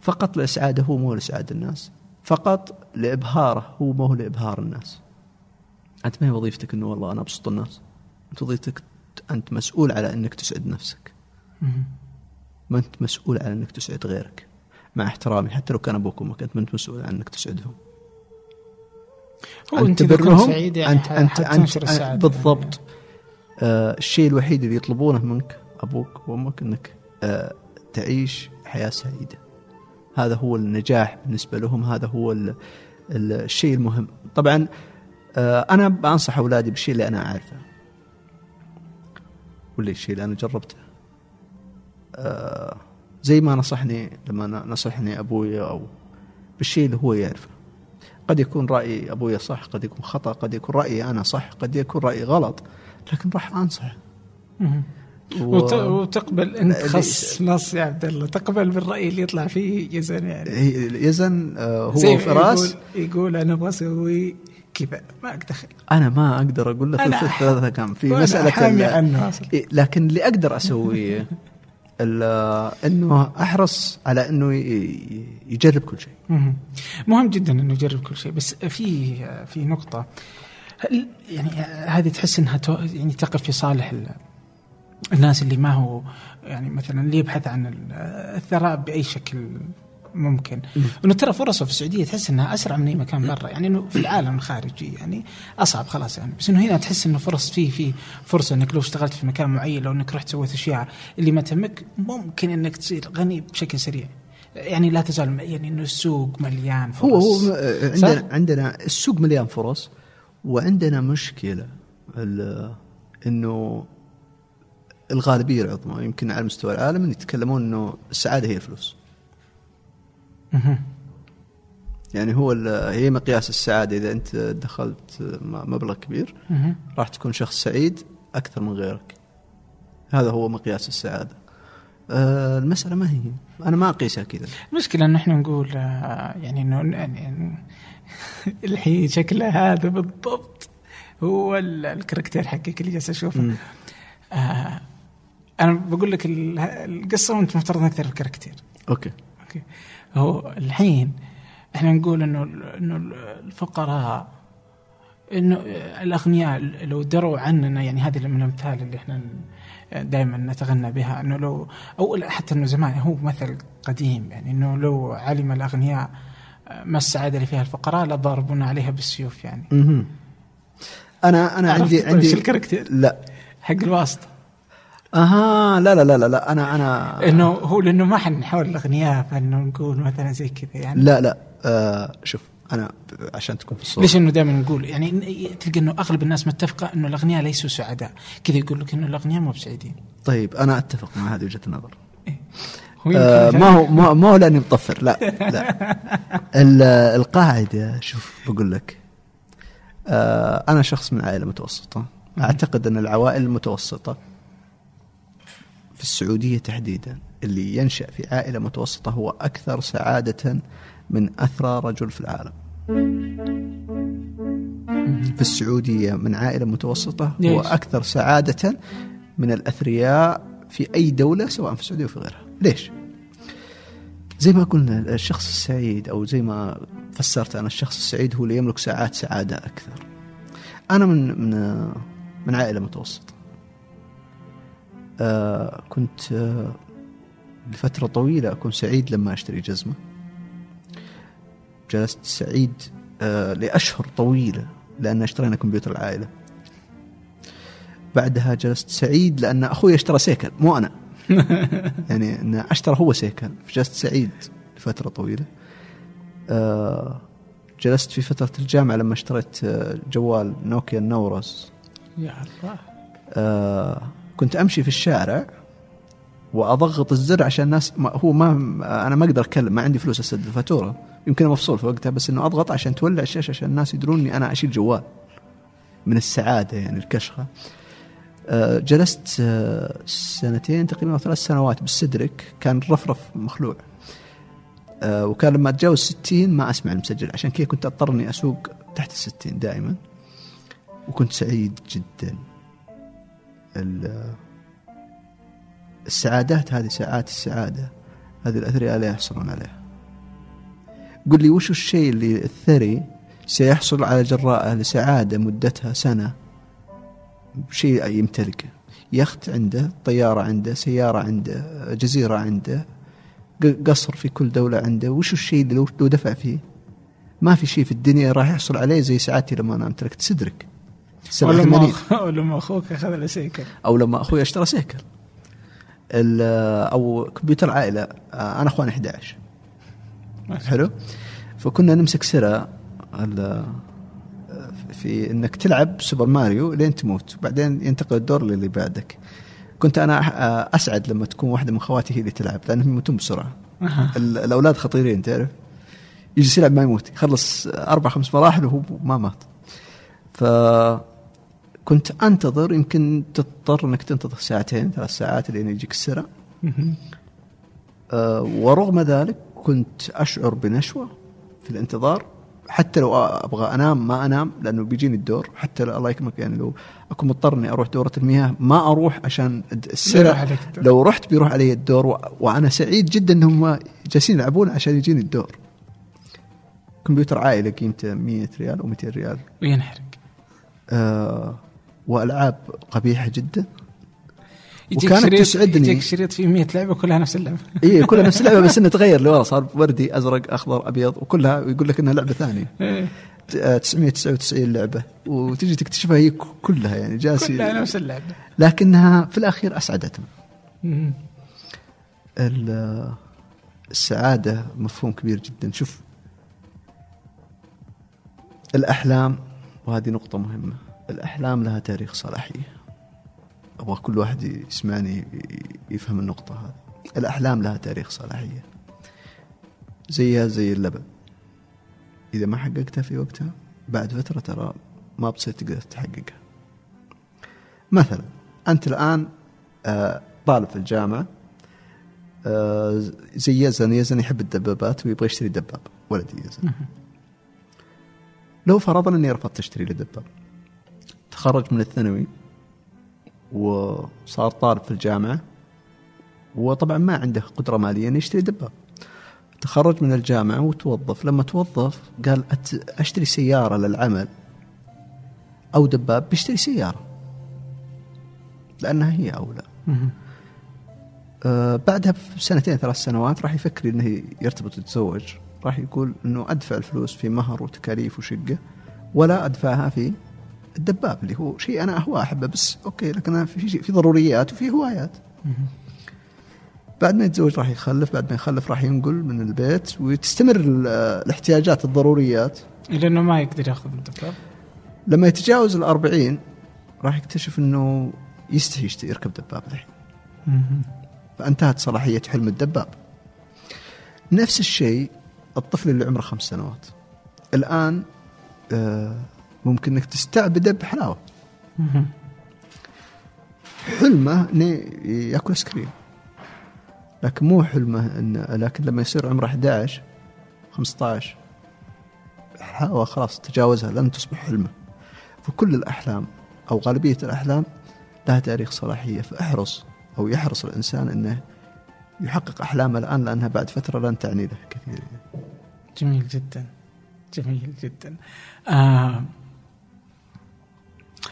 فقط لإسعاده هو مو لإسعاد الناس فقط لإبهاره هو مو لإبهار الناس. أنت ما هي وظيفتك إنه والله أنا أبسط الناس؟ أنت وظيفتك أنت مسؤول على إنك تسعد نفسك. ما أنت مسؤول على إنك تسعد غيرك مع احترامي حتى لو كان أبوك وأمك أنت ما أنت مسؤول عن إنك تسعدهم. هو كنت سعيد يعني انت انت, انت, انت بالضبط. آه الشيء الوحيد اللي يطلبونه منك أبوك وأمك إنك آه تعيش حياة سعيدة. هذا هو النجاح بالنسبة لهم هذا هو ال الشيء المهم. طبعا آه أنا بنصح أولادي بالشيء اللي أنا أعرفه ولا الشيء اللي أنا جربته. زي ما نصحني لما نصحني أبوي أو بالشيء اللي هو يعرفه. قد يكون رأي أبوي صح قد يكون خطأ قد يكون رايي أنا صح قد يكون رايي غلط لكن راح أنصح. و... وتقبل انت خص نص يا عبد الله تقبل بالرأي اللي يطلع فيه يزن يعني. يزن آه، هو فراس. يقول, يقول أنا أبغى أسوي كذا ما أقدر أنا ما أقدر أقول له ثلث ثلاثة كم؟ في مسألة حامي عنه أصلا. لكن اللي أقدر أسويه إنه أحرص على إنه يجرب كل شيء. مهم. جدا إنه يجرب كل شيء بس في في نقطة. يعني هذه تحس إنها يعني تقف في صالح الناس اللي ما هو يعني مثلا اللي يبحث عن الثراء بأي شكل ممكن. إنه ترى فرصة في السعودية تحس إنها أسرع من أي مكان برا. يعني إنه في العالم الخارجي يعني أصعب خلاص يعني. بس إنه هنا تحس إنه فرص في في فرصة إنك لو اشتغلت في مكان معين لو إنك رحت سويت أشياء اللي ما تهمك ممكن إنك تصير غني بشكل سريع. يعني لا تزال يعني إنه السوق مليان فرص. هو هو عندنا عندنا السوق مليان فرص وعندنا مشكلة إنه الغالبية العظمى يمكن على مستوى العالم يتكلمون إنه السعادة هي الفلوس. يعني هو هي مقياس السعادة إذا أنت دخلت مبلغ كبير راح تكون شخص سعيد أكثر من غيرك. هذا هو مقياس السعادة. آه المسألة ما هي أنا ما أقيسها كذا. المشكلة إن إحنا نقول آه يعني إنه يعني الحين شكله هذا بالضبط هو الكاركتر حقك اللي جالس أشوفه. آه أنا بقول لك القصة وأنت مفترض إنك تعرف الكاركتر. okay. okay. هو الحين إحنا نقول إنه إنه الفقراء إنه الأغنياء لو دروا عننا يعني هذه من الأمثال اللي إحنا دائما نتغنى بها إنه لو أو حتى إنه زمان هو مثل قديم يعني إنه لو علم الأغنياء ما السعاده اللي فيها الفقراء لضربونا عليها بالسيوف يعني. أنا أنا عندي عرفت عندي طيب الكاركتر لا. حق الواسطة. أها لا لا لا لا, لا أنا أنا إنه هو لأنه ما حنحاول الاغنياء فإنه نقول مثلا زي كذا يعني. لا لا آه شوف أنا عشان تكون في الصورة. ليش إنه دائما نقول؟ يعني تلقى إنه أغلب الناس متفقة إنه الاغنياء ليسوا سعداء. كذا يقول لك إنه الاغنياء مو بسعيدين. طيب أنا أتفق مع هذه وجهة النظر. يمكن آه ما هو ما, ما هو لأني مطفر لا لا. ال- القاعدة شوف بقول لك آه أنا شخص من عائلة متوسطة. أعتقد أن العوائل المتوسطه في السعودية تحديدا اللي ينشأ في عائلة متوسطة هو أكثر سعادة من أثرى رجل في العالم. في السعودية من عائلة متوسطة هو ليش؟ أكثر سعادة من الأثرياء في أي دولة سواء في السعودية وفي غيرها. ليش؟ زي ما قلنا الشخص السعيد أو زي ما فسرت أنا الشخص السعيد هو اللي يملك ساعات سعادة أكثر. أنا من من من عائلة متوسطة. آه كنت آه لفترة طويلة أكون سعيد لما أشتري جزمة. جلست سعيد آه لأشهر طويلة لأن اشترينا كمبيوتر العائلة. بعدها جلست سعيد لأن أخوي اشترى سيكل مو أنا. يعني إن أشترى هو سيكل فجلست سعيد لفترة طويلة. آه جلست في فترة الجامعة لما اشتريت آه، جوال نوكيا النورس يا الله. آه كنت أمشي في الشارع وأضغط الزر عشان الناس ما هو ما أنا ما أقدر أتكلم ما عندي فلوس اسدد الفاتورة. يمكن مفصول في وقتها بس إنه أضغط عشان تولع الشاشة عشان الناس يدرون اني أنا أشيل جوال من السعادة يعني الكشخة. آه، جلست آه، سنتين تقريبا أو ثلاث سنوات بالسدرك كان الرفرف مخلوع. آه، وكان لما أتجاوز 60 ما أسمع المسجل عشان كذا كنت اضطر اني أسوق تحت الستين دائما وكنت سعيد جدا. السعادات هذه ساعات السعادة هذه الأثرياء لا يحصلون عليها. قل لي وش الشيء اللي الثري سيحصل على جراءه لسعادة مدتها سنة؟ شيء يمتلكه يخت عنده طيارة عنده سيارة عنده جزيرة عنده قصر في كل دولة عنده. وش الشيء اللي لو لو دفع فيه؟ ما في شيء في الدنيا راح يحصل عليه زي سعادتي لما أنا أمتلكت سدرك ثمانين. أخ- ولما أخوك اخذ له سيكل. أو لما أخوي اشترى سيكل. ال- أو كمبيوتر عائلة. آه، أنا أخواني 11 حلو؟ فكنا نمسك سرة ال- في إنك تلعب سوبر ماريو لين تموت. وبعدين ينتقل الدور للي بعدك. كنت أنا آه، أسعد لما تكون واحدة من خواتي هي اللي تلعب لأنهم يموتون بسرعة. الأولاد خطيرين تعرف؟ يجلس يلعب ما يموت. يخلص أربع خمس مراحل وهو ما مات. فكنت أنتظر يمكن تضطر إنك تنتظر ساعتين ثلاث ساعات لين يجيك السرة مهم. أه ورغم ذلك كنت أشعر بنشوة في الانتظار حتى لو أبغى أنام ما أنام لأنه بيجيني الدور. حتى لو الله يكرمك يعني لو أكون مضطر إني أروح دورة المياه ما أروح عشان الدور. لو رحت بيروح علي الدور و... وأنا سعيد جدا إنهم جالسين يلعبون عشان يجيني الدور. كمبيوتر عائله قيمته 100 ريال أو 200 ريال؟ وينحرق. آه وألعاب قبيحة جدا. وكانت شريط تسعدني. يجيك شريط فيه 100 لعبة كلها نفس اللعبة. اي كلها نفس اللعبة بس انها تغير. لورا صار وردي أزرق أخضر أبيض وكلها يقول لك إنها لعبة ثانية. إيه. ت- آه، 999 لعبة. وتجي تكتشفها هي كلها يعني جالس كلها نفس اللعبة. لكنها في الأخير. ال- السعادة مفهوم كبير جدا. شوف الأحلام وهذه نقطة مهمة. الأحلام لها تاريخ صلاحية. أبغى كل واحد يسمعني يفهم النقطة هذه. الأحلام لها تاريخ صلاحية. زيها زي اللبن. إذا ما حققتها في وقتها بعد فترة ترى ما بتصير تقدر تحققها. مثلا أنت الآن آه، طالب في الجامعة آه، زي يزن. يزن يحب الدبابات ويبغى يشتري دباب. ولدي يزن. لو فرضنا إني رفضت أشتري له دباب. تخرج من الثانوي وصار طالب في الجامعة وطبعا ما عنده قدرة مالية إنه يشتري دباب تخرج من الجامعة وتوظف. لما توظف قال أشتري سيارة للعمل أو دباب بيشتري سيارة لأنها هي أولى. آه بعدها بسنتين ثلاث سنوات راح يفكر إنه يرتبط ويتزوج. راح يقول إنه أدفع الفلوس في مهر وتكاليف وشقة ولا أدفعها في الدباب اللي هو شيء أنا هو أحبه بس أوكي لكن أنا في شيء في ضروريات وفي هوايات. بعد ما يتزوج راح يخلف بعد ما يخلف راح ينقل من البيت وتستمر ال- الاحتياجات الضروريات. لأنه ما يقدر يأخذ الدباب. لما يتجاوز الأربعين راح يكتشف إنه يستحي يركب دباب الحين. فانتهت صلاحية حلم الدباب. نفس الشيء الطفل اللي عمره خمس سنوات. الآن آه، ممكن إنك تستعبده بحلاوة. حلمة انه ياكل آيس كريم. لكن مو حلمة انه لكن لما يصير عمره 11 15 حلاوة خلاص تجاوزها لن تصبح حلمة. فكل الأحلام أو غالبية الأحلام لها تاريخ صلاحية. فأحرص أو يحرص الإنسان أنه يحقق أحلامه الآن لأنها بعد فترة لن تعني له كثير. جميل جدا. جميل جدا. آه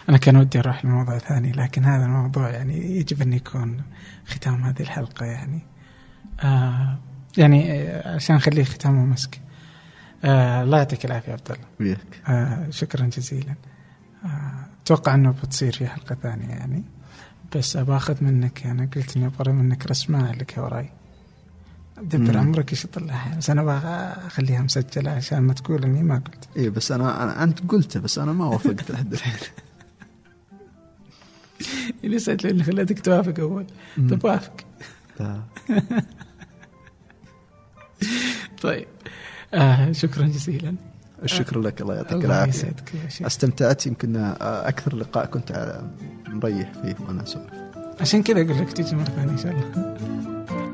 أنا كان ودي أروح لموضوع ثاني لكن هذا الموضوع يعني يجب أن يكون ختام هذه الحلقة يعني. آه يعني آه، عشان نخليه ختامه مسك آه الله يعطيك العافية عبد الله. وياك. آه شكرا جزيلا. آه أتوقع أنه بتصير في حلقة ثانية يعني. بس ابى أخذ منك أنا قلت إني أبغى منك رسمة لك وراي. دبر. عمرك إيش يطلعها بس أنا أبغى أخليها مسجلة عشان ما تقول إني ما قلت. إيه بس أنا, أنا أنت قلته بس أنا ما وافقت لحد الحين اللي سألت اللي خليتك توافق أول. طب وافق. طيب. آه شكرا جزيلا. الشكر لك الله يعطيك شيخ. استمتعت يمكن آه، أكثر لقاء كنت آه، مريح فيه وأنا أسولف. عشان كذا أقول لك تيجي مرة ثانية إن شاء الله.